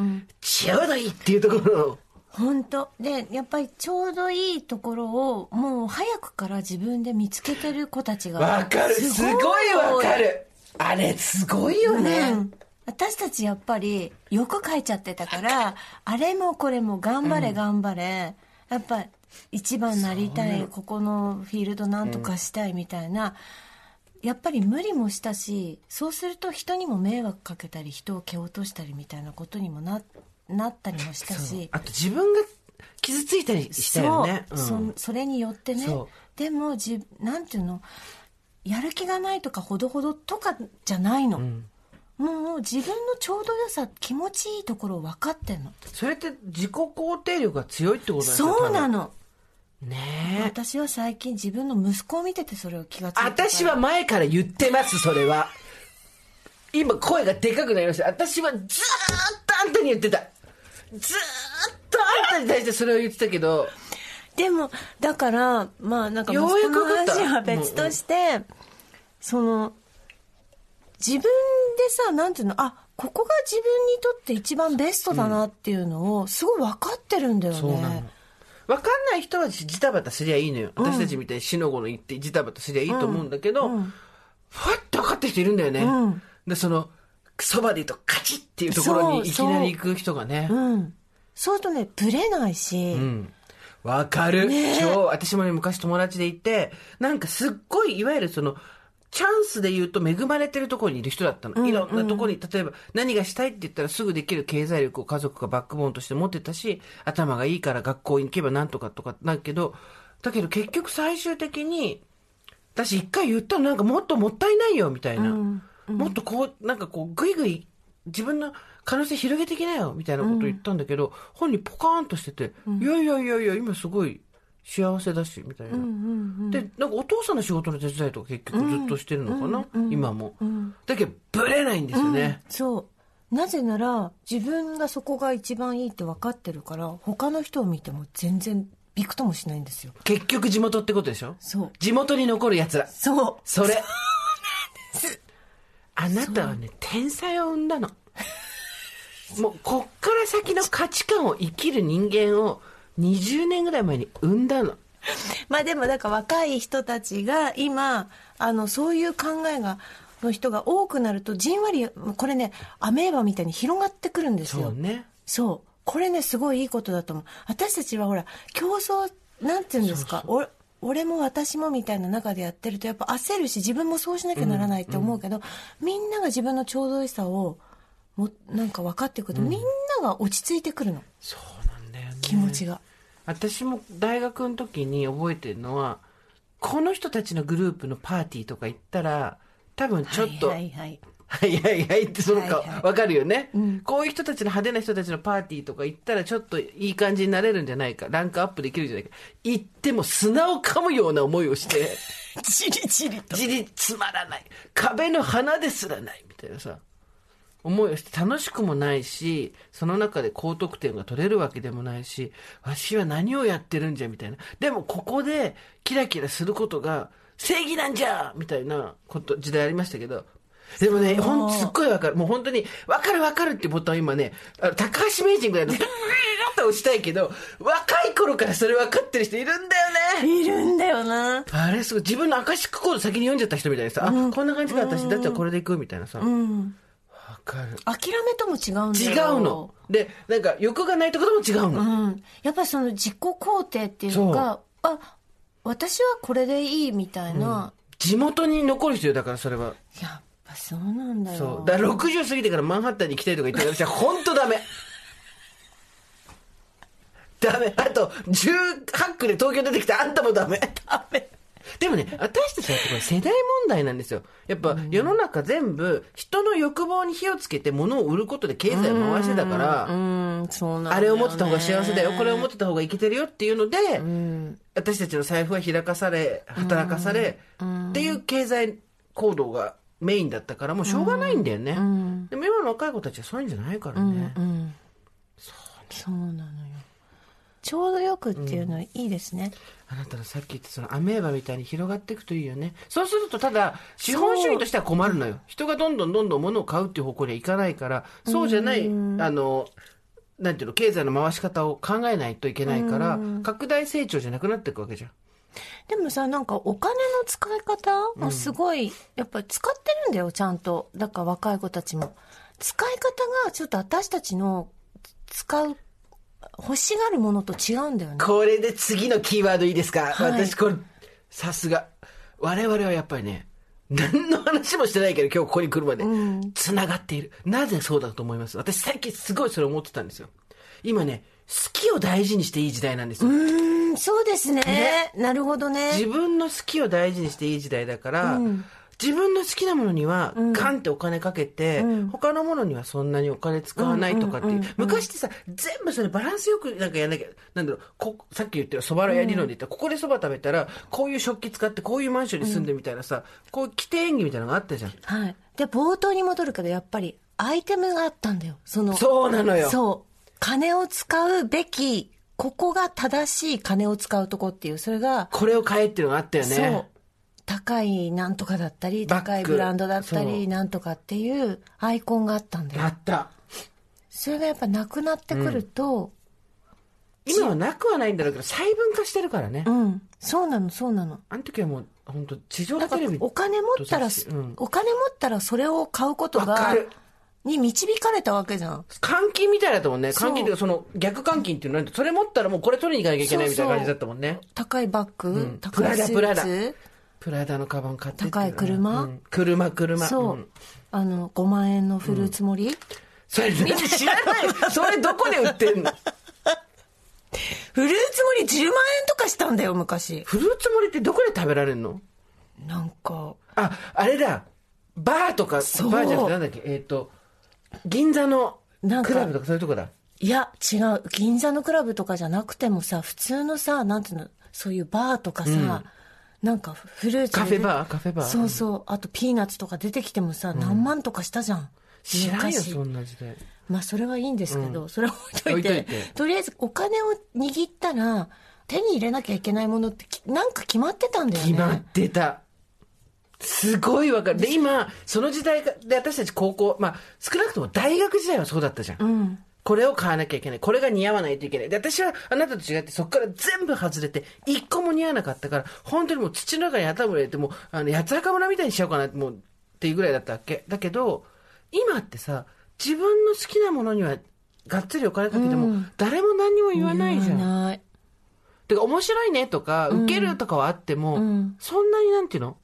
ちょうどいいっていうところを本当。でやっぱりちょうどいいところをもう早くから自分で見つけてる子たちがわかる。すごいわかる。あれすごいよね、うん。私たちやっぱり欲書いちゃってたからあれもこれも頑張れ頑張れ、やっぱ一番なりたいここのフィールドなんとかしたいみたいな、やっぱり無理もしたしそうすると人にも迷惑かけたり人を蹴落としたりみたいなことにもななったりもしたし。あと自分が傷ついたりしたよね。そう、うん。そそれによってね。でもじなんていうの？やる気がないとかほどほどとかじゃないの、もう自分のちょうど良さ気持ちいいところを分かってんの。それって自己肯定力が強いってことですよそうなの。ね。え私は最近自分の息子を見ててそれを気がついた私は前から言ってますそれは。今声がでかくなりました。私はずーっとあんたに言ってたずーっとあんたに対してそれを言ってたけど。でもだからまあなんか息ようや子の話は別として、その自分でさなんていうのあここが自分にとって一番ベストだなっていうのをすごい分かってるんだよね、そうなの。分かんない人はジタバタすりゃいいのよ、私たちみたいに死の子の言ってジタバタすりゃいいと思うんだけど、ふわっと分かってる人いるんだよね、ん。でそのそばで言うとカチッっていうところにいきなり行く人がね。う。ん。そうするとねブレないし、うん。わかる、超私もね昔友達でいてなんかすっごいいわゆるそのチャンスで言うと恵まれてるところにいる人だったの、いろんなところに例えば何がしたいって言ったらすぐできる経済力を家族がバックボーンとして持ってたし頭がいいから学校に行けばなんとかとかなるけどだけど結局最終的に私一回言ったのなんかもっともったいないよみたいな、もっとこうなんかこうグイグイ自分の可能性広げていきなよみたいなこと言ったんだけど、本人ポカーンとしてて、いやいやいやいや今すごい幸せだしみたいな、でなんかお父さんの仕事の手伝いとか結局ずっとしてるのかな、今も、だけどブレないんですよね、そう。なぜなら自分がそこが一番いいって分かってるから他の人を見ても全然びくともしないんですよ。結局地元ってことでしょ？そう。地元に残るやつら。そう。それあなたはね天才を生んだの。もうこっから先の価値観を生きる人間を20年ぐらい前に生んだの。まあでもだから若い人たちが今あのそういう考えがの人が多くなるとじんわりこれねアメーバみたいに広がってくるんですよ。そうね。そう。これねすごいいいことだと思う。私たちはほら競争なんていうんですか？お俺も私もみたいな中でやってるとやっぱ焦るし自分もそうしなきゃならないって思うけど、みんなが自分のちょうどいいさをもなんか分かってくると、みんなが落ち着いてくるの。そうなんだよね。気持ちが、私も大学の時に覚えてるのはこの人たちのグループのパーティーとか行ったら多分ちょっと、は いはいはいってそのか、はいはい。わかるよね、うん。こういう人たちの派手な人たちのパーティーとか行ったらちょっといい感じになれるんじゃないか。ランクアップできるんじゃないか。行っても砂を噛むような思いをして。チリチリと。じりつまらない。壁の花ですらないみたいなさ。思いをして楽しくもないしその中で高得点が取れるわけでもないしわしは何をやってるんじゃみたいな。でもここでキラキラすることが正義なんじゃみたいなこと時代ありましたけどでもね、ほんすっごいわかる。もう本当に、わかるわかるってボタンを今ね、あの高橋名人ぐらいの、と押したいけど、若い頃からそれ分かってる人いるんだよね。いるんだよなあれすごい。自分のアカシックコード先に読んじゃった人みたいなさ、あ、こんな感じか私、だったらこれでいくみたいなさ。わ、うんかる。諦めとも違うんだ違ようの。で、なんか欲がないところも違うの。うん、やっぱりその自己肯定っていうのがあ私はこれでいいみたいな、地元に残る人よ、だからそれは。やっぱそうなんだよそう。だから60過ぎてからマンハッタンに行きたいとか言ってる私は本当ダメ。ダメ。あと、18区で東京出てきたあんたもダメ。ダメ。でもね、私たちはこれ世代問題なんですよ。やっぱ世の中全部人の欲望に火をつけて物を売ることで経済を回してたから、うんそうなんだよねあれを持ってた方が幸せだよ、これを持ってた方がいけてるよっていうので、うん私たちの財布は開かされ、働かされ、っていう経済行動がメインだったから、もうしょうがないんだよね。んでも今の若い子たちはそういうんじゃないからね。うんそうなのよちょうどよくっていうのはいいですね、あなたのさっき言ったそのアメーバみたいに広がっていくといいよね。そうするとただ、資本主義としては困るのよ。人がどんどんどんどん物を買うっていう方向にはいかないから、そうじゃない、あの、なんていうの、経済の回し方を考えないといけないから、拡大成長じゃなくなっていくわけじゃん。でもさなんかお金の使い方もすごい、やっぱり使ってるんだよちゃんと。だから若い子たちも。使い方がちょっと私たちの使う欲しがるものと違うんだよね。これで次のキーワードいいですか、はい。私これ、さすが。我々はやっぱりね、何の話もしてないけど今日ここに来るまで、つながっている。なぜそうだと思います？私最近すごいそれ思ってたんですよ。今ね、好きを大事にしていい時代なんですよ。うんそうですね。なるほどね。自分の好きを大事にしていい時代だから、自分の好きなものにはガンってお金かけて、他のものにはそんなにお金使わないとかっていう、昔ってさ全部それバランスよくなんかやんなきゃなんだろうこさっき言ったそば屋理論で言ったら、ここでそば食べたらこういう食器使ってこういうマンションに住んでみたいなさ、こういう規定演技みたいなのがあったじゃん。はい。で冒頭に戻るけどやっぱりアイテムがあったんだよ。そのそうなのよ。そう金を使うべきここが正しい金を使うとこっていうそれがこれを買えっていうのがあったよね。そう。高いなんとかだったり高いブランドだったりなんとかっていうアイコンがあったんだよ。あった。それがやっぱなくなってくると今はなくはないんだろうけど細分化してるからね、うん、そうなのそうなの。あの時はもう本当地上テレビお金持ったら、うん。お金持ったらそれを買うことがるに導かれたわけじゃん。監禁みたいだったもんね。そう。監禁っていうかその逆監禁っていうのそれ持ったらもうこれ取りに行かなきゃいけないみたいな感じだったもんね。高いバッグ、ん。高いスプラダーツプラダのカバン買って高い車。うん。車、車。そう、ん。あの5万円のフルーツ盛り、それ、知らない。それどこで売ってんの？フルーツ盛り10万円とかしたんだよ昔。フルーツ盛りってどこで食べられるの？なんか。あ、あれだ。バーとか、バそう。ーじゃなくてなんだっけ、えっ、と、銀座のなんかクラブとかそういうとこだ？いや違う。銀座のクラブとかじゃなくてもさ普通のさなんていうのそういうバーとかさ、なんかフルーツカフェバー？カフェバー？そうそう。あとピーナッツとか出てきてもさ、何万とかしたじゃん。知らんよ、昔。そんな時代。まあそれはいいんですけど、それは置いといて。とりあえずお金を握ったら手に入れなきゃいけないものってきなんか決まってたんだよね。決まってた。すごいわかる。で、今、その時代で私たち高校、まあ、少なくとも大学時代はそうだったじゃん。うん。これを買わなきゃいけない。これが似合わないといけない。で、私はあなたと違ってそこから全部外れて、一個も似合わなかったから、本当にもう土の中に頭を入れて、もう、あの、八つ墓村みたいにしようかなって、もう、っていうぐらいだったわけ。だけど、今ってさ、自分の好きなものには、がっつりお金かけても、誰も何にも言わないじゃん。言わない。てか、面白いねとか、受けるとかはあっても、うんそんなになんていうの？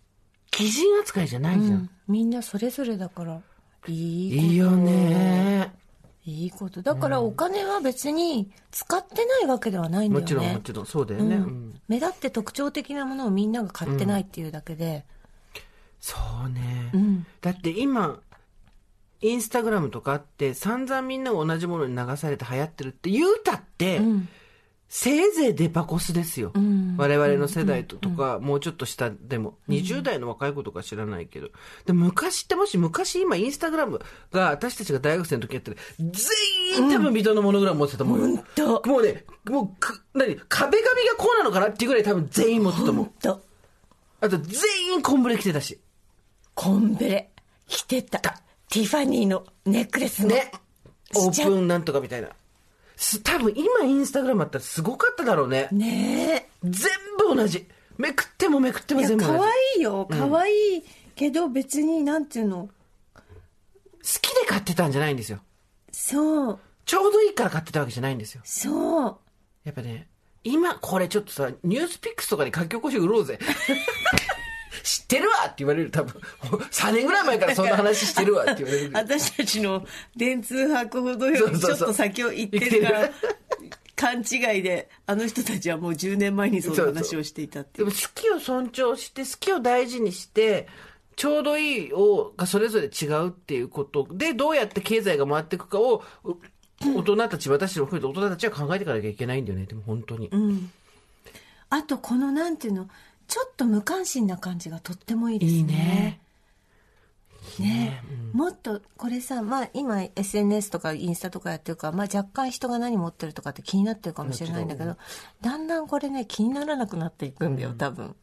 擬人扱いじゃないじゃん。うん。みんなそれぞれだから、いいこと。いいよね。いいこと。だからお金は別に使ってないわけではないんだよね。もちろん、もちろん、そうだよね。ううんん目立って特徴的なものをみんなが買ってないっていうだけで、そうね。うんだって今、インスタグラムとかあって、散々みんなが同じものに流されて流行ってるって言うたって、うんせいぜいデパコスですよ。ん我々の世代ととか、もうちょっと下でも、20代の若い子とか知らないけど。で昔ってもし昔今インスタグラムが私たちが大学生の時やってる、全員多分水戸のモノグラム持ってたと思うよ。当もうね、もうく、何、壁紙がこうなのかなっていうぐらい多分全員持ってたと思う。と、あと全員コンブレ着てたし。コンベレ、着てた。ティファニーのネックレスも。ね。オープンなんとかみたいな。す多分今インスタグラムあったらすごかっただろうね。ね全部同じ。めくってもめくっても全部同じ。可好愛いよ。可愛いけど別に、なんていうの。きで買ってたんじゃないんですよ。そう、ちょうどいいから買ってたわけじゃないんですよ。そう。やっぱね、今これちょっとさ、ニュースピックスとかに書き起こし売ろうぜ。知ってるわって言われる多分。3年ぐらい前からそんな話してるわって言われる。私たちの電通博ほどよりちょっと先を行ってるから、勘違いで、あの人たちはもう10年前にその話をしていたっていう。でも好きを尊重して、好きを大事にして、ちょうどいいをがそれぞれ違うっていうことで、どうやって経済が回っていくかを、う大人たち、私の含めて大人たちは考えていかなきゃいけないんだよね、でも本当に。うん。あと、このなんていうの、ちょっと無関心な感じがとってもいいですね。いいね。ね、もっとこれさ、まあ、今 SNS とかインスタとかやってるから、まあ、若干人が何持ってるとかって気になってるかもしれないんだけどだんだんこれね気にならなくなっていくんだよ多分。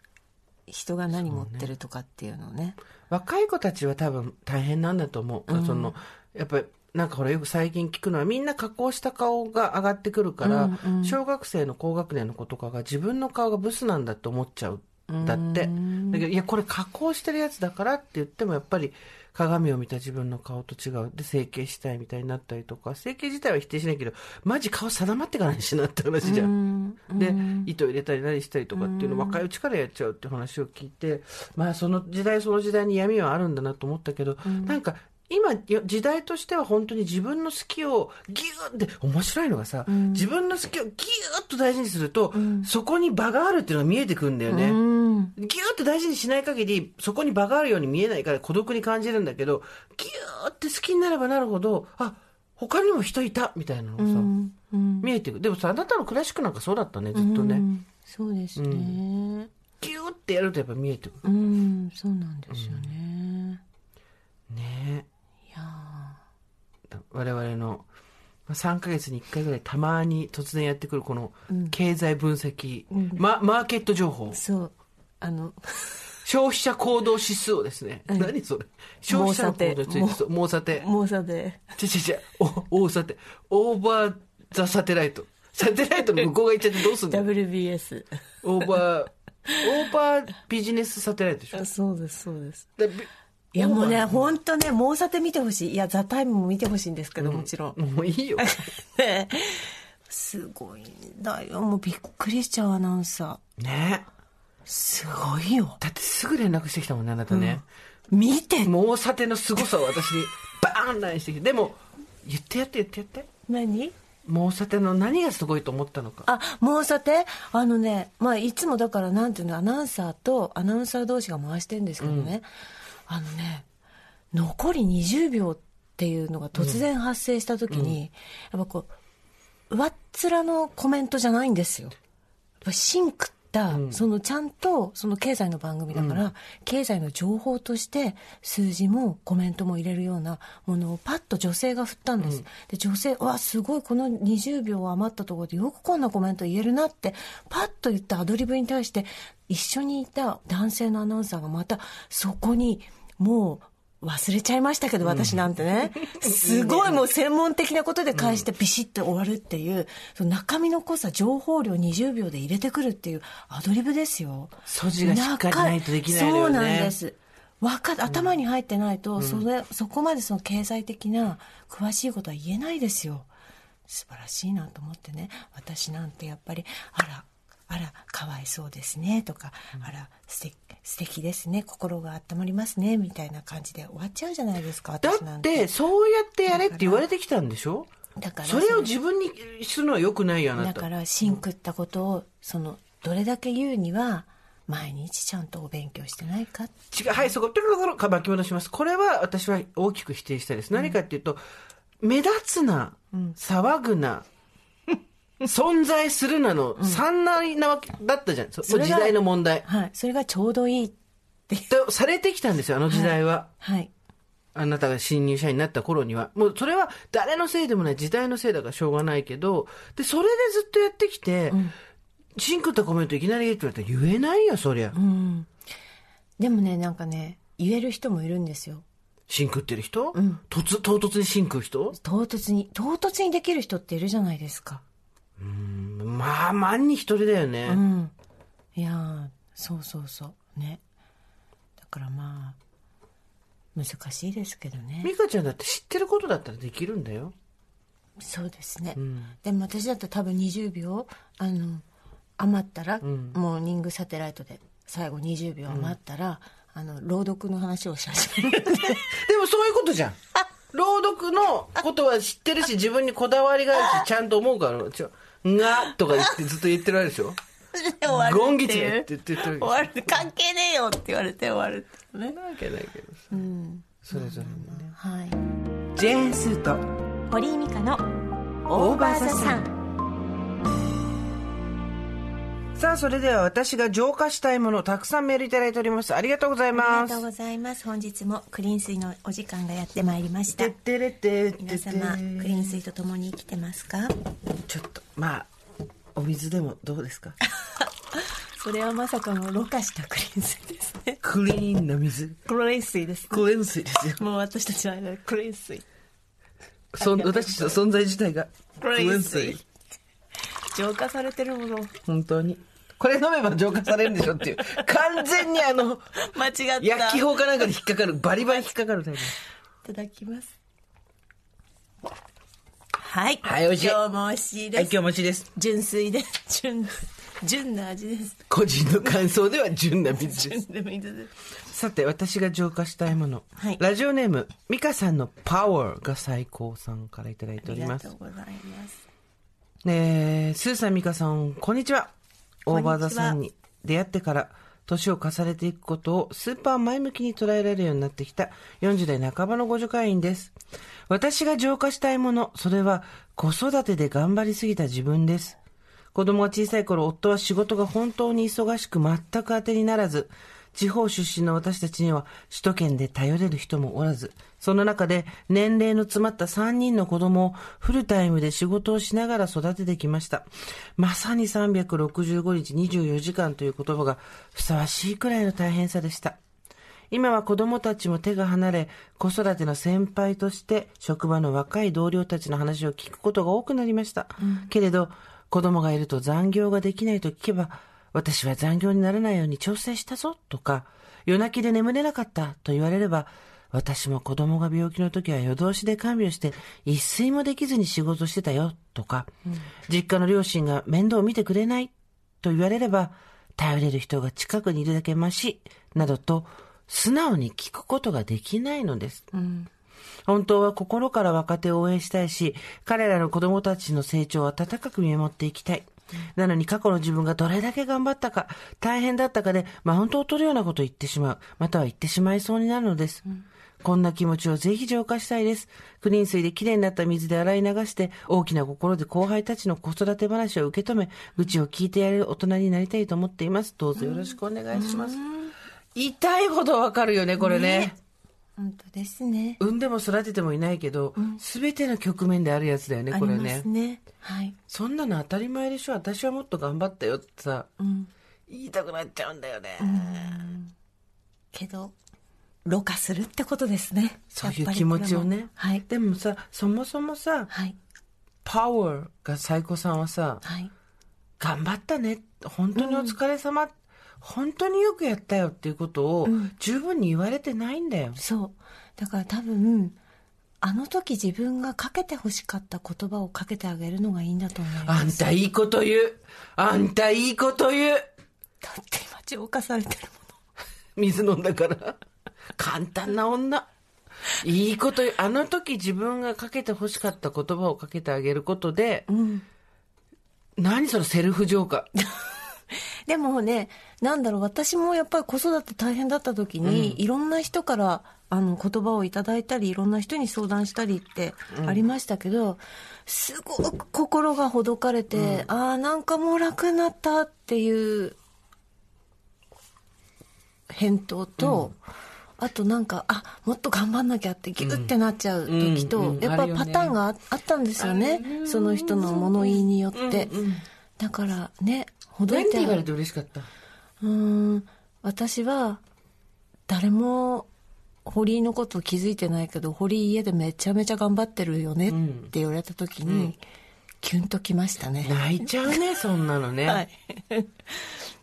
人が何持ってるとかっていうのね。若い子たちは多分大変なんだと思う。その、やっぱり、なんかほらよく最近聞くのはみんな加工した顔が上がってくるから、うんうん。小学生の高学年の子とかが自分の顔がブスなんだって思っちゃう。だって。だけど、いや、これ加工してるやつだからって言ってもやっぱり鏡を見た自分の顔と違う。で、整形したいみたいになったりとか、整形自体は否定しないけど、マジ顔定まってからにしなって話じゃん。で、糸入れたり何したりとかっていうのを若いうちからやっちゃうって話を聞いて、まあその時代その時代に闇はあるんだなと思ったけど、なんか今よ時代としては本当に自分の好きをギューって面白いのがさ、自分の好きをギューッと大事にすると、そこに場があるっていうのが見えてくるんだよね。うんギューって大事にしない限り、そこに場があるように見えないから孤独に感じるんだけど、ギューって好きになればなるほど、あ、他にも人いたみたいなのがさ、うんうん。見えてくる。でもさ、あなたのクラシックなんかそうだったね、ずっとね。うんそうですね。ギューってやるとやっぱ見えてくうん、そうなんですよね、る。ね。いや我々の、まあ3ヶ月に1回ぐらいたまに突然やってくるこの経済分析、ま、マーケット情報。ー、そうあの消費者行動指数をですね、何それ？消費者の行動についてそう、猛査定。猛者でちょちょちょ、お、大査定。 Over the Satellite。サテライトの向こうが行っちゃってどうすんの？WBS オーバー、オーバービジネスサテライトでしょ？あそうですそうですいやもうね、本当ね、猛者で見てほしい。いや、ザ・タイムも見てほしいんですけど、もちろん。もういいよ。ねすごいんだよ。もうびっくりしちゃうアナウンサー。ねすごいよ。だってすぐ連絡してきたもんね、あなたね。見て猛査定の凄さを私にバーンラインしてきて。でも、言ってやって言ってやって。何？猛査定の何がすごいと思ったのか。あ、猛者であのね、まあ、いつもだから、なんていうの、アナウンサーとアナウンサー同士が回してるんですけどね。あのね、残り20秒っていうのが突然発生した時に、やっぱこう、上っ面のコメントじゃないんですよ。やっぱシンクっった、そのちゃんとその経済の番組だから、経済の情報として数字もコメントも入れるようなものをパッと女性が振ったんです、で女性わすごいこの20秒余ったところでよくこんなコメント言えるなってパッと言ったアドリブに対して一緒にいた男性のアナウンサーがまたそこにもう忘れちゃいましたけど、私なんてね。すごいもう専門的なことで返してビシッと終わるっていう、その中身の濃さ、情報量20秒で入れてくるっていうアドリブですよ。素地がしっかりないとできないのよねそうなんです。わか頭に入ってないと、それ、そこまでその経済的な詳しいことは言えないですよ。素晴らしいなと思ってね。私なんてやっぱり、あら、あら、かわいそうですね、とか、あら、素敵、素敵ですね、心が温まりますね、みたいな感じで終わっちゃうじゃないですか、だ私なん。ってて、そうやってやれって言われてきたんでしょ？だからそれを自分にするのは良くないよ、あなた。だから、シンクったことを、その、どれだけ言うには、毎日ちゃんとお勉強してないか違う、はい、そこ、トゥルルルルか巻き戻します。これは私は大きく否定したいです。何かっていうと、目立つな、騒ぐな、存在するなの、三内なわけだったじゃん。そ時代の問題。はい。それがちょうどいいって。とされてきたんですよ、あの時代は。はい。あなたが新入社員になった頃には。もうそれは誰のせいでもない、時代のせいだからしょうがないけど、で、それでずっとやってきて、シンクったコメントいきなり言えって言われたら言えないよ、そりゃ。うん。でもね、なんかね、言える人もいるんですよ。シンクってる人、突唐突にシンクる人？唐突に、唐突にできる人っているじゃないですか。まあ、万に一人だよね。うん。いやーそうそうそう。ね。だからまあ、難しいですけどね。美香ちゃんだって知ってることだったらできるんだよ。そうですね。でも私だったら多分20秒、あの、余ったら、もうリングサテライトで最後20秒余ったら、あの、朗読の話をし始める。でもそういうことじゃん。朗読のことは知ってるし、自分にこだわりがあるし、ちゃんと思うから、ちょ、が、とか言ってずっと言ってるわけでしょ？終わるゴンギツって言ってる終わる。関係ねえよって言われて終わるってね。なわけないけどさ。それぞれにね。はい。ジェーン・スーと、堀井美香のオーバーザさん。さあ、それでは私が浄化したいもの、たくさんメールいただいております。ありがとうございあますりがとう。ございます。本日もクリーン水のお時間がやってまいりましたてっ。てれって皆様、クリーン水と共に生きてますか？ちょっと、まあ、お水でもどうですか？それはまさかのろ過したクリーン水ですね。クリーンな水。クリーン水です、クレン水ですよ。もう私たちの間でクリーン水。そん私たちの存在自体がクリーン水。浄化されてるもの。本当に。これ飲めば浄化されるんでしょっていう。完全にあの、間違った。薬機い法かなんかで引っかかる、バリバリ引っかかるタイプ。ただきます。はい。はい美味しい今日も美味しいです。はい、今日も美味しいです。純粋です。純、純な味です。個人の感想では純な水です。純で水です。さて、私が浄化したいもの。はいラジオネーム、ミカさんのパワーが最高さんからいただいておりますありがとう。ございます。えー、スーさん、ミカさん、こんにちは。オーバーザこんにちはさんに出会ってから、年を重ねていくことをスーパー前向きに捉えられるようになってきた40代半ばのご助会員です。私が浄化したいもの、それは子育てで頑張りすぎた自分です。子供が小さい頃、夫は仕事が本当に忙しく全く当てにならず、地方出身の私たちには首都圏で頼れる人もおらず、その中で年齢の詰まった3人の子供をフルタイムで仕事をしながら育ててきました。まさに365日24時間という言葉がふさわしいくらいの大変さでした。今は子供たちも手が離れ、子育ての先輩として職場の若い同僚たちの話を聞くことが多くなりました。けれど、子供がいると残業ができないと聞けば、私は残業にならないように調整したぞとか、夜泣きで眠れなかったと言われれば、私も子供が病気の時は夜通しで看病して一睡もできずに仕事してたよとか、実家の両親が面倒を見てくれないと言われれば、頼れる人が近くにいるだけマシ、などと、素直に聞くことができないのです。本当は心から若手を応援したいし、彼らの子供たちの成長を温かく見守っていきたい。なのに過去の自分がどれだけ頑張ったか、大変だったかで、マウントを取るようなことを言ってしまう、または言ってしまいそうになるのです。こんな気持ちをぜひ浄化したいです。クリーン水できれいになった水で洗い流して、大きな心で後輩たちの子育て話を受け止め、愚痴を聞いてやれる大人になりたいと思っています。どうぞよろしくお願いします。痛いほどわかるよね、これね。ね本当ですね。産んでも育ててもいないけど、すべての局面であるやつだよね、これありまねす。ね。はい。そんなの当たり前でしょ私はもっと頑張ったよってさ、うん。言いたくなっちゃうんだよね。けど、ろ過するってことですね。そういう気持ちをね。はい。でもさ、そもそもさ、はい。パワーが最高さんはさ、はい。頑張ったね。本当にお疲れ様。本当によくやったよっていうことを十分に言われてないんだよ。そう。だから多分、あの時自分がかけて欲しかった言葉をかけてあげるのがいいんだと思います。あんたいいこと言う。あんたいいこと言う。だって今浄化されてる水飲んだから。簡単な女。いいこと言う。あの時自分がかけて欲しかった言葉をかけてあげることで、もの。うん。何そのセルフ浄化。でもね、なんだろう、私もやっぱり子育て大変だった時に、いろんな人からあの言葉をいただいたり、いろんな人に相談したりってありましたけど、すごく心がほどかれて、ああ、なんかもう楽になったっていう返答と、あとなんか、あ、もっと頑張んなきゃってギュッてなっちゃう時と、うん。うん。やっぱパターンがああったんですよね。その人の物言いによって。だからね、ほどいて何て言われて嬉しかったうーん私は誰も堀井のこと気づいてないけど堀井家でめちゃめちゃ頑張ってるよねって言われた時に、キュンときましたね。泣いちゃうね、そんなのね。はい。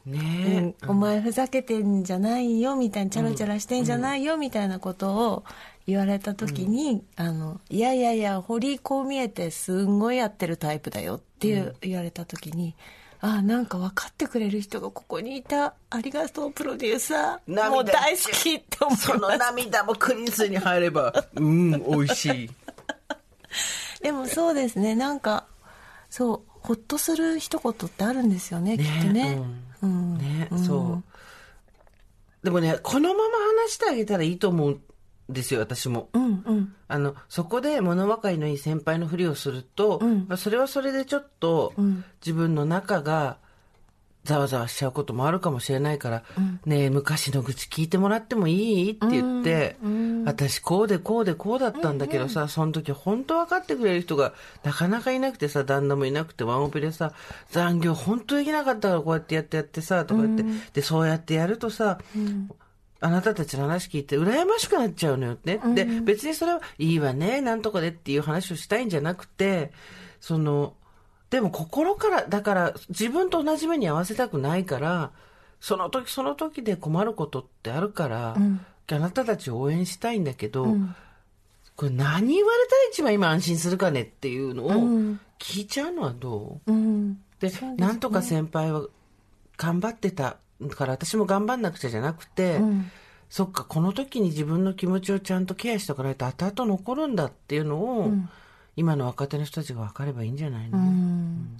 ねえ、お前ふざけてんじゃないよみたいなチャラチャラしてんじゃないよみたいなことを言われた時に、あのいやいやいや堀井こう見えてすんごいやってるタイプだよっていう、言われた時にあなんか分かってくれる人がここにいた。ありがとうプロデューサー。涙。もう大好きって思いその涙もクリンスに入れば、うん、美味しい。でもそうですね。なんかそうほっとする一言ってあるんですよねきっとね、うん。ね、そう。でもね、このまま話してあげたらいいと思うんですよ、私も。うんうん。あの、そこで物分かりのいい先輩のふりをすると、ん。まあそれはそれでちょっと、ん。自分の中がざわざわしちゃうこともあるかもしれないから、ねえ、昔の愚痴聞いてもらってもいいって言って、私こうでこうでこうだったんだけどさ、その時本当分かってくれる人がなかなかいなくてさ、旦那もいなくてワンオペでさ、残業本当できなかったからこうやってやってやってさ、とか言って、で、そうやってやるとさ、あなたたちの話聞いて羨ましくなっちゃうのよね。で、別にそれはいいわね、なんとかでっていう話をしたいんじゃなくて、その、でも心から、だから自分と同じ目に合わせたくないから、その時その時で困ることってあるから、あなたたちを応援したいんだけど、これ何言われたら一番今安心するかねっていうのを聞いちゃうのはどう、うん。でなんとか先輩は頑張ってたから私も頑張んなくちゃじゃなくて、そっかこの時に自分の気持ちをちゃんとケアしておかないと後々残るんだっていうのを、今の若手の人たちが分かればいいんじゃないの、うん。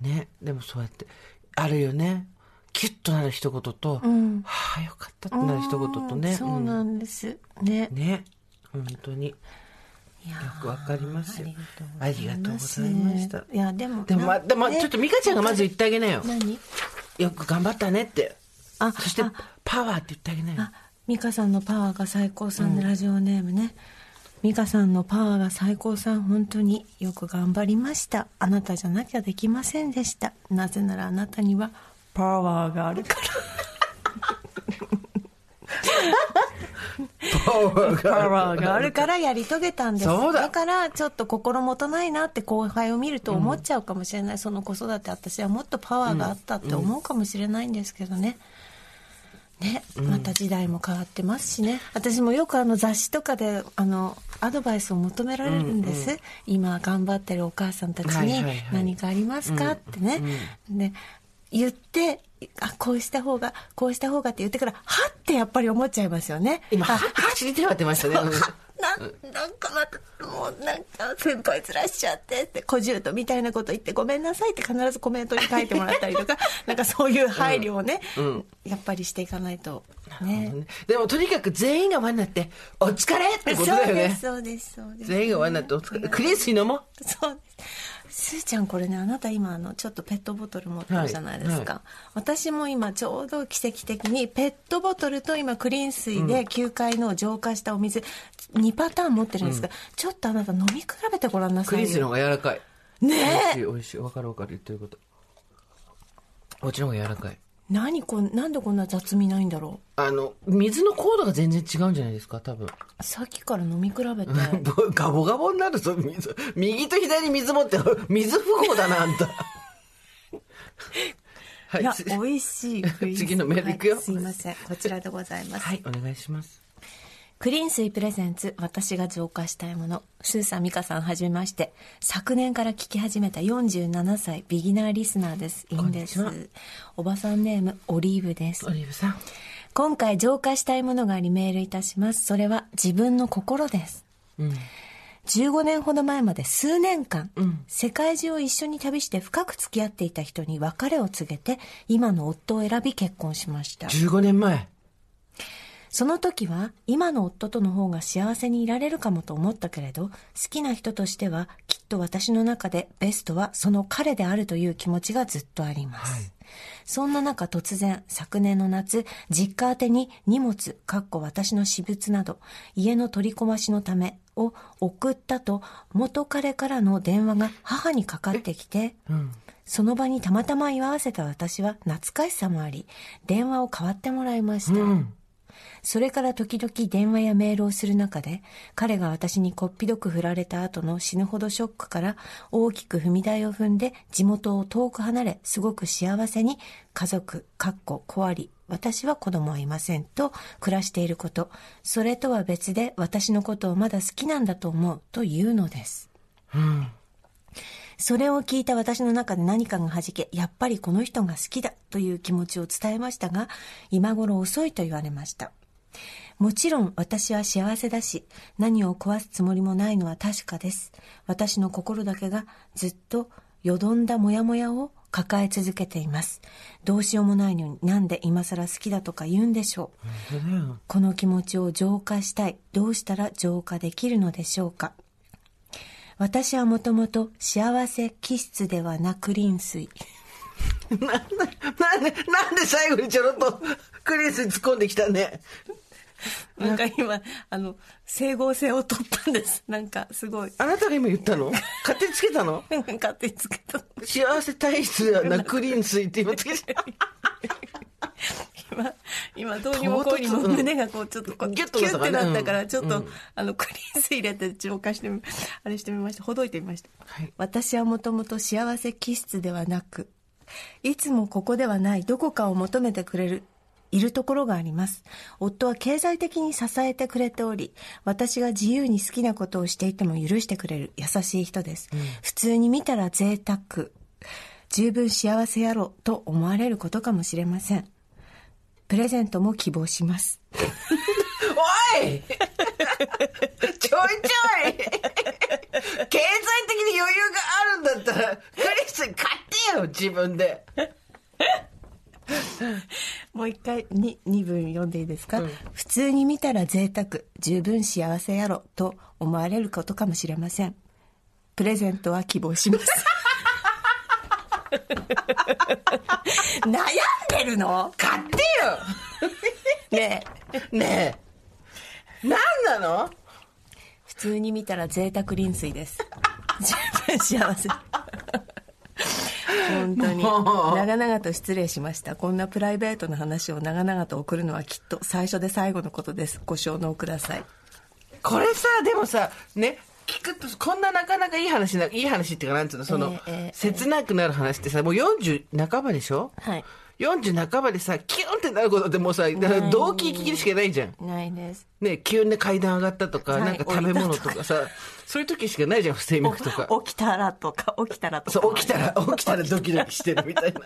ね。でもそうやってあるよね。キュッとなる一言と、ん。はあよかったってなる一言とね、そうなんです。ね。うん。ね。本当に。よくわかりますよ。ありがとうございました。いやでもでも,、ま、でもね。ちょっと美香ちゃんがまず言ってあげなよ。何？よく頑張ったねって。あそしてあ。パワーって言ってあげなよ。あ美香さんのパワーが最高さんのラジオネームね、美香さんのパワーが最高さん本当によく頑張りました。あなたじゃなきゃできませんでした。なぜならあなたにはパワーがあるから パワーパワーがあるからやり遂げたんです。そうだ。からちょっと心もとないなって後輩を見ると思っちゃうかもしれない、その子育て私はもっとパワーがあったって思うかもしれないんですけどね、ね、また時代も変わってますしね。私もよくあの雑誌とかであのアドバイスを求められるんです、今頑張ってるお母さんたちに何かありますか、ってね、で言ってあこうした方がこうした方がって言ってからはってやっぱり思っちゃいますよね今、あはっ口に手を当てましたね。うんななんかまたもうなんか先輩ずらしちゃってって小獣とみたいなこと言ってごめんなさいって必ずコメントに書いてもらったりとか なんかそういう配慮をね、やっぱりしていかないとねでもとにかく全員が輪になって、お疲れってことだよね。そうですそうですそうです全員が輪になって、お疲れ。クリース飲も？う。そうです。すーちゃんこれねあなた今あのちょっとペットボトル持ってるじゃないですか、は私も今ちょうど奇跡的にペットボトルと今クリーン水で9階の浄化したお水2パターン持ってるんですが、ちょっとあなた飲み比べてごらんなさいよクリースの方が柔らかい。ね美味しい、え美味しい。わかるわかる言ってること。こっちの方が柔らかい。何こんなんでこんな雑味ないんだろあの、水の高度が全然違うんじゃないですか、多分。うさっきから飲み比べて ガボガボになるぞ、水。右と左に水持って、水不合だな、あんた。はいやつ美味しい 次のメールいくよはいすいませんこちらでございます、はい、お願いします。クリーン水プレゼンツ私が浄化したいもの。スーさん美香さんはじめまして。昨年から聞き始めた47歳ビギナーリスナーです。いいんです。こんにちおばさんネームオリーブです。オリーブさん。今回浄化したいものがありメールいたします。それは自分の心です。うん。15年ほど前まで数年間、うん。世界中を一緒に旅して深く付き合っていた人に別れを告げて今の夫を選び結婚しました。15年前。その時は今の夫との方が幸せにいられるかもと思ったけれど好きな人としてはきっと私の中でベストはその彼であるという気持ちがずっとあります、はいそんな中突然昨年の夏実家宛てに荷物かっこ私の私物など家の取り込ましのためを送ったと元彼からの電話が母にかかってきてうん。その場にたまたま居合わせた私は懐かしさもあり電話を代わってもらいました、うん。それから時々電話やメールをする中で、彼が私にこっぴどく振られた後の死ぬほどショックから大きく踏み台を踏んで地元を遠く離れ、すごく幸せに家族、かっこ、子あり、私は子供はいませんと暮らしていること、それとは別で私のことをまだ好きなんだと思うというのです。うん。それを聞いた私の中で何かが弾け、やっぱりこの人が好きだという気持ちを伝えましたが、今頃遅いと言われました。もちろん私は幸せだし、何を壊すつもりもないのは確かです。私の心だけがずっとよどんだモヤモヤを抱え続けています。どうしようもないのになんで今更好きだとか言うんでしょう。この気持ちを浄化したい。どうしたら浄化できるのでしょうか。私はもともと幸せ気質ではなく臨水。なんで、なんで、なんで最後にちょろっとクリースに突っ込んできたね。なんか今、あの、整合性を取ったんです。なんかすごい。あなたが今言ったの？勝手につけたの？勝手につけた。幸せ体質ではなくクリーン水って今つけて。今、今どうにもこうにも胸がこうちょっとこうギュッキュッてとなったからねなったから、うんちょっと、うんあの、クリーン水入れて浄化してみ、あれしてみました。ほどいてみました。はい私はもともと幸せ気質ではなく、いつもここではないどこかを求めてくれる、いるところがあります。夫は経済的に支えてくれており、私が自由に好きなことをしていても許してくれる優しい人です。普通に見たら贅沢、十分幸せやろと思われることかもしれません。プレゼントも希望します。おい！ちょいちょい！経済的に余裕があるんだったら、クリス買ってよ、自分で。もう一回に2文読んでいいですか、普通に見たら贅沢十分幸せやろと思われることかもしれません。プレゼントは希望します悩んでるの？買ってねえ。よねえ。何なの？普通に見たら贅沢臨水です。十分幸せ。本当に。長々と失礼しました。こんなプライベートな話を長々と送るのはきっと最初で最後のことです。ご承納ください。これさ、でもさ、ね、聞くと、こんななかなかいい話な、いい話っていうか、なんつうの、その、ええええ。切なくなる話ってさ、もう40半ばでしょ？はい。40半ばでさ、キュンってなることってもうさ、だから動機聞きるしかないじゃん。ないです。ね、急に階段上がったとか、はい。なんか食べ物とかさ、そういう時しかないじゃん、不整脈とか。起きたらとか起きたらとか。そう、起きたら、起きたらドキドキしてるみたいな。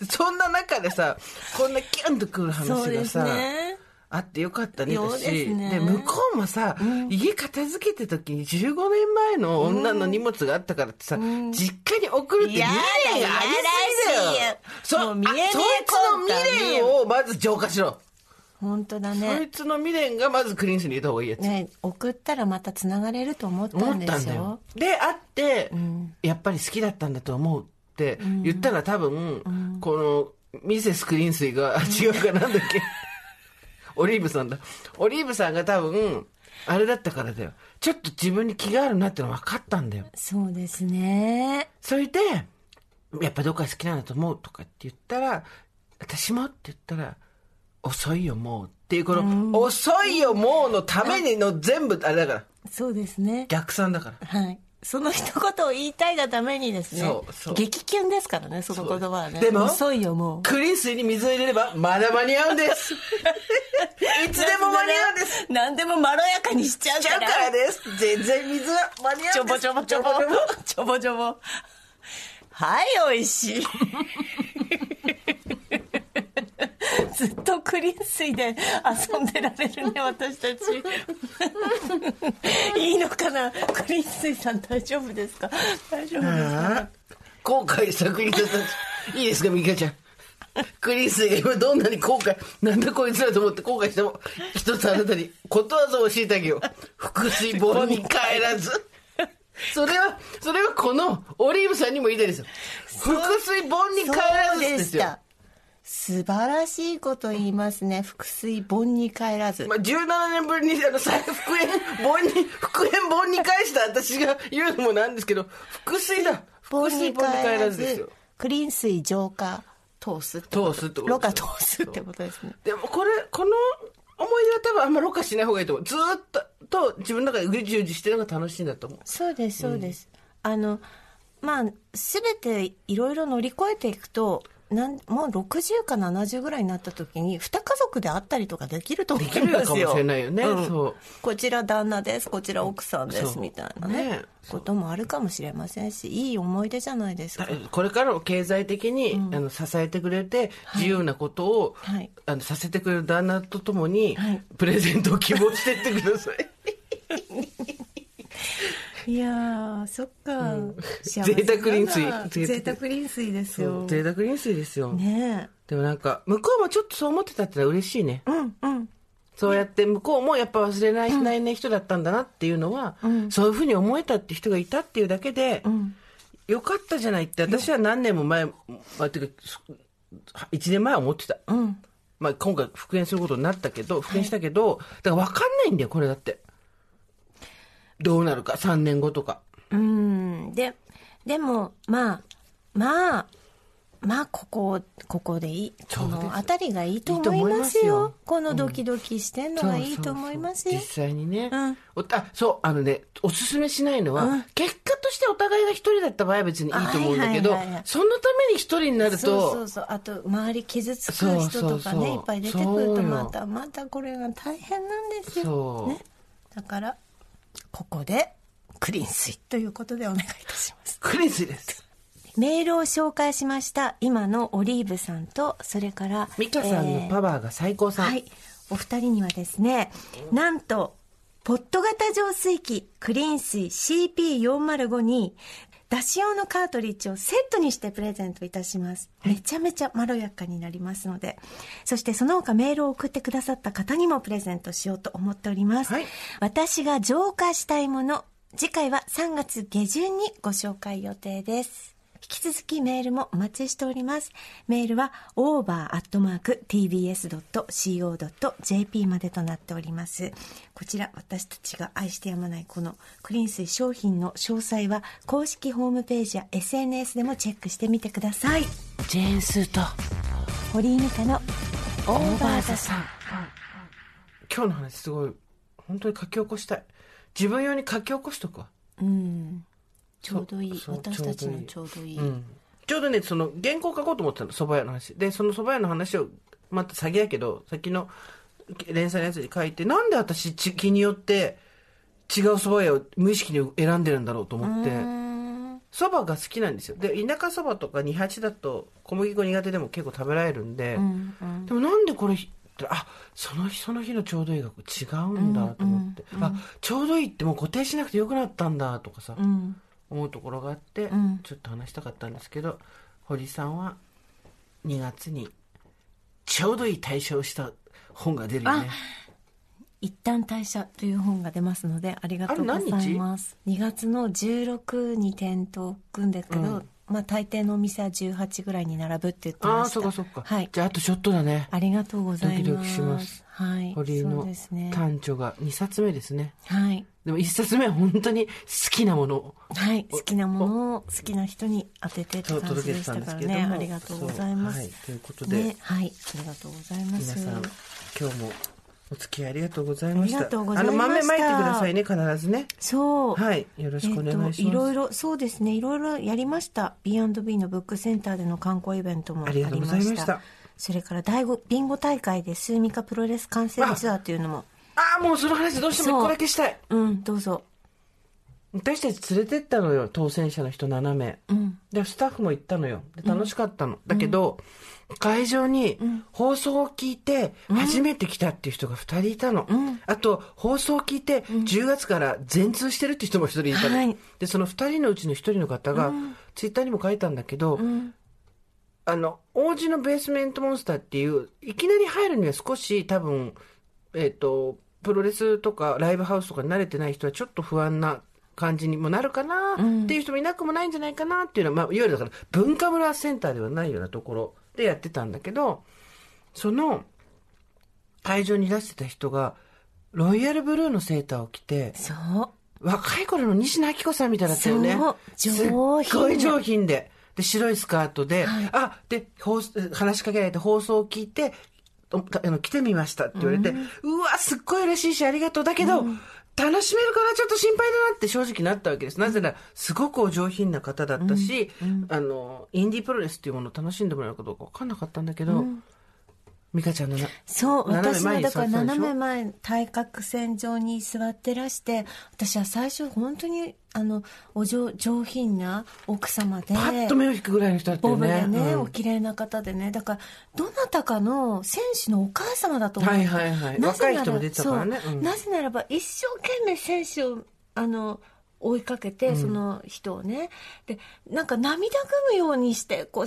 そんな中でさ、こんなキュンとくる話がさ、ねあってよかったねだそうしね。向こうもさ、家片付けて時に15年前の女の荷物があったからってさ、実家に送るって未練がありすぎだよ。そ見えねえあそいつの未練をまず浄化しろ、本当だそねいつの未練がまずクリーンスに入れた方がいいやつ、ね送ったらまたつながれると思った思んですよ。で会って、やっぱり好きだったんだと思うって言ったら多分、このミセスクリーン水が違うかなんだっけ？オリーブさんだ。オリーブさんが多分あれだったからだよ。ちょっと自分に気があるなっての分かったんだよ。そうですね。それでやっぱどっか好きなんだと思うとかって言ったら私もって言ったら遅いよもうっていうこの、遅いよもうのためにの全部あれだから。そうですね。逆算だから。はいその一言を言いたいがためにですねそうそう。激キュンですからねその言葉はね。でも遅いよもう。クリーン水に水を入れればまだ間に合うんです。いつでも間に合うんです。何でもまろやかにしちゃうちゃうからからです。全然水は間に合ちょぼうんです。ちょぼちょぼ。ちょぼちょぼ。はいおいしいずっとクリーン水で遊んでられるね 私たち いいのかな？クリーン水さん大丈夫ですか？大丈夫ですか？後悔したクリーン水さん。いいですか、ミカちゃん？クリーン水が今どんなに後悔、なんだこいつらと思って後悔しても、一つあなたにことわざを教えてあげよう。腹水盆に帰らず。それは、それはこのオリーブさんにも言いたいですよ。腹水盆に帰らずですよ。素晴らしいこと言いますね。腹水盆に帰らず、まあ、17年ぶりにあの再復縁本に 復縁本に返した私が言うのもなんですけど腹水だ。腹盆に水本に帰帰らずですよ。クリーン水浄化通す通すってことろ過通すってことですね。でもこれこの思い出は多分あんまろ過しない方がいいと思う。ずーっとと自分の中でうじうじしてるのが楽しいんだと思う。そうですそうです、あのまあ全ていろいろ乗り越えていくとなんもう60か70ぐらいになった時に2家族で会ったりとかできると思うんですよ。できるかもしれないよね。そう。こちら旦那です。こちら奥さんです。みたいなね。ね。こともあるかもしれませんしいい思い出じゃないですか。これからも経済的に、あの支えてくれて自由なことを、はい。あのさせてくれる旦那とともに、はい。プレゼントを希望してってください いやーそっか、幸贅沢臨水。贅沢臨水ですよ。贅沢臨水ですよ、ねでもなんか向こうもちょっとそう思ってたってのは嬉しいね。えうんうん。そうやって向こうもやっぱ忘れない,、ないね人だったんだなっていうのは、そういうふうに思えたって人がいたっていうだけで、ん。よかったじゃないって私は何年も前、まあ、ていうか1年前は思ってた、うん。まあ、今回復縁することになったけど復縁したけど、だから分かんないんだよこれだってどうなるか3年後とか。うん。ででもまあまあまあここここでいい。この辺りがいいと思いますよ。よ。このドキドキしてんのがいいと思いますよ。実際にね、うん。おあそうあのねおすすめしないのは、うん。結果としてお互いが一人だった場合は別にいいと思うんだけど、はいはいはいはい。そのために一人になるとそうそうそう。あと周り傷つく人とかねいっぱい出てくるとまたまたこれが大変なんですよ、ね、だからここでクリーン水ということでお願いいたします。クリスです。メールを紹介しました今のオリーブさんとそれから美香さんのパワーが最高さ。ん、はい。お二人にはですね、なんと、ポット型浄水器クリーン水 CP405 に、出し用のカートリッジをセットにしてプレゼントいたします。めちゃめちゃまろやかになりますので。そしてその他メールを送ってくださった方にもプレゼントしようと思っております。はい私が浄化したいもの、次回は3月下旬にご紹介予定です。引き続きメールもお待ちしております。メールは over.tbs.co.jp までとなっております。こちら私たちが愛してやまないこのクリーン水商品の詳細は公式ホームページや SNS でもチェックしてみてください。ジェーンスーと堀井美香のオーバーザさん。今日の話すごい本当に書き起こしたい自分用に書き起こしとくわうん。ちょうどいい。私たちのちょうどいい。うん。ちょうどねその原稿書こうと思ってたの蕎麦屋の話。でその蕎麦屋の話をまた詐欺やけど先の連載のやつに書いてなんで私ち気によって違う蕎麦屋を無意識に選んでるんだろうと思って。うん蕎麦が好きなんですよ。で田舎蕎麦とか二八だと小麦粉苦手でも結構食べられるんで、うんうん。でもなんでこれてあその日その日のちょうどいいが違うんだと思って、あちょうどいいってもう固定しなくてよくなったんだとかさ、うん思うところがあって、ん。ちょっと話したかったんですけど堀さんは2月にちょうどいい対象した本が出るよね。一旦退社という本が出ますのでありがとうございます。2月の16に店頭を組んでるけど、うん。まあ大抵のお店は18ぐらいに並ぶって言ってました。ああそっかそっか、はい。じゃああとちょっとだね。ありがとうございます。ドキドキします。はい。堀井の短調が2冊目ですね。はいでも1冊目は本当に好きなもの。をはい好きなものを好きな人に当ててってと感じでしたたからね。ありがとうございます、はい、ということで、ねはいありがとうございます。皆さん今日もお付き合いありがとうございました。ありがとうございました。あの豆まいてくださいね必ずね。そう。はいよろしくお願いします、えっといろいろそうですねいろいろやりました。B&B のブックセンターでの観光イベントもありまありがとうございましした。たそれから第五ビンゴ大会でスーミカプロレス観戦ツアーというのもああもうその話どうしても一個だけしたい。うんどうぞ。私たち連れてったのよ当選者の人7名うん。でスタッフも行ったのよ。で楽しかったの、だけど、会場に放送を聞いて初めて来たっていう人が2人いたの、ん。あと放送を聞いて10月から全通してるって人も1人いたの、はい。でその2人のうちの1人の方が、ツイッターにも書いたんだけど、うん。あの王子のベースメントモンスターっていういきなり入るには少し多分えっ、とプロレスとかライブハウスとかに慣れてない人はちょっと不安な感じにもなるかなっていう人もいなくもないんじゃないかなっていうのは、まあ、いわゆるだから文化村センターではないようなところでやってたんだけどその会場に出してた人がロイヤルブルーのセーターを着てそう。若い頃の西野昭子さんみたいだったよね。上品。すっごい上品で。で、白いスカートで、はい。あ、で、放送話しかけられて放送を聞いて、おあの来てみましたって言われて、うわ、すっごい嬉しいしありがとう。だけど、楽しめるかなちょっと心配だなって正直なったわけです。なぜなら、すごくお上品な方だったし、あの、インディープロレスっていうものを楽しんでもらえるかどうか分かんなかったんだけど、美香ちゃんのな、そう私はだから斜め前対角線上に座ってらして私は最初本当にあのお上上品な奥様でパッと目を引くぐらいの人だったボよね。ブでね、うん。お綺麗な方でね。だからどなたかの選手のお母様だと思う、はいはいはい。なぜなら若い人も出てたからね。そう。うんなぜならば一生懸命選手をあの追いかけてその人をね、でなんか涙ぐむようにしてこう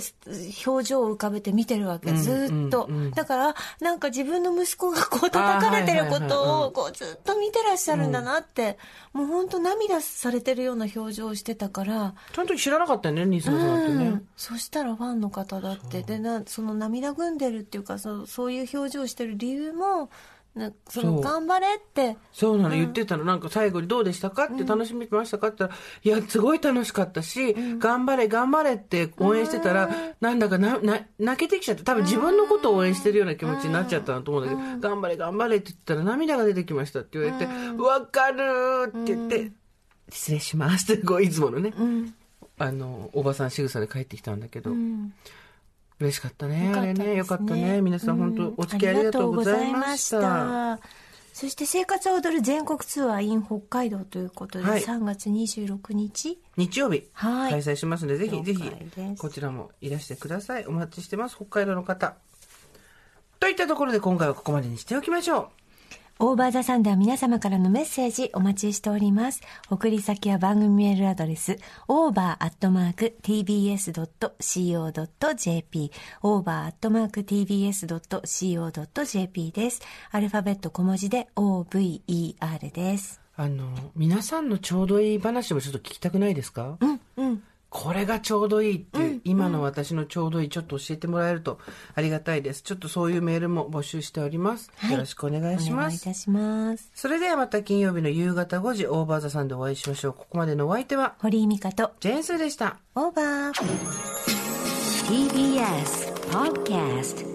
表情を浮かべて見てるわけ、ずーっと、だからなんか自分の息子がこう叩かれてることをこうずっと見てらっしゃるんだなって、もう本当涙されてるような表情をしてたから。その時知らなかったよね、西野さんってね。うん、そしたらファンの方だって。でなその涙ぐんでるっていうかそそういう表情をしてる理由もなその頑張れって。そうなの、言ってたの。なんか最後にどうでしたかって楽しみましたかって言ったら、いや、すごい楽しかったし、頑張れ、頑張れって応援してたら、なんだかな、な、泣けてきちゃって、多分自分のことを応援してるような気持ちになっちゃったなと思うんだけど、頑張れ、頑張れって言ったら涙が出てきましたって言われて、わかるーって言って、失礼しますって、こう、いつものね、うん。あの、おばさん仕草で帰ってきたんだけど、うん嬉しかったね、よかったね。よかったね。皆さん本当、お付き合いありがとうございました。そして生活を踊る全国ツアー in 北海道ということで、はい3月26日日曜日、はい開催しますので、ぜひ、了ぜひ、こちらもいらしてください。お待ちしてます。北海道の方。といったところで今回はここまでにしておきましょう。オーバーザさんでは皆様からのメッセージお待ちしております。送り先は番組メールアドレス、over.tbs.co.jp、over.tbs.co.jp です。アルファベット小文字で over です。あの、皆さんのちょうどいい話もちょっと聞きたくないですか？うん、うん。これがちょうどいいっていう、今の私のちょうどいいちょっと教えてもらえるとありがたいです。ちょっとそういうメールも募集しております。はいよろしくお願いしおます。願いいたします。それではまた金曜日の夕方5時、オーバーザさんでお会いしましょう。ここまでのお相手は、堀井美香とジェーンスーでした。オーバー。TBS Podcast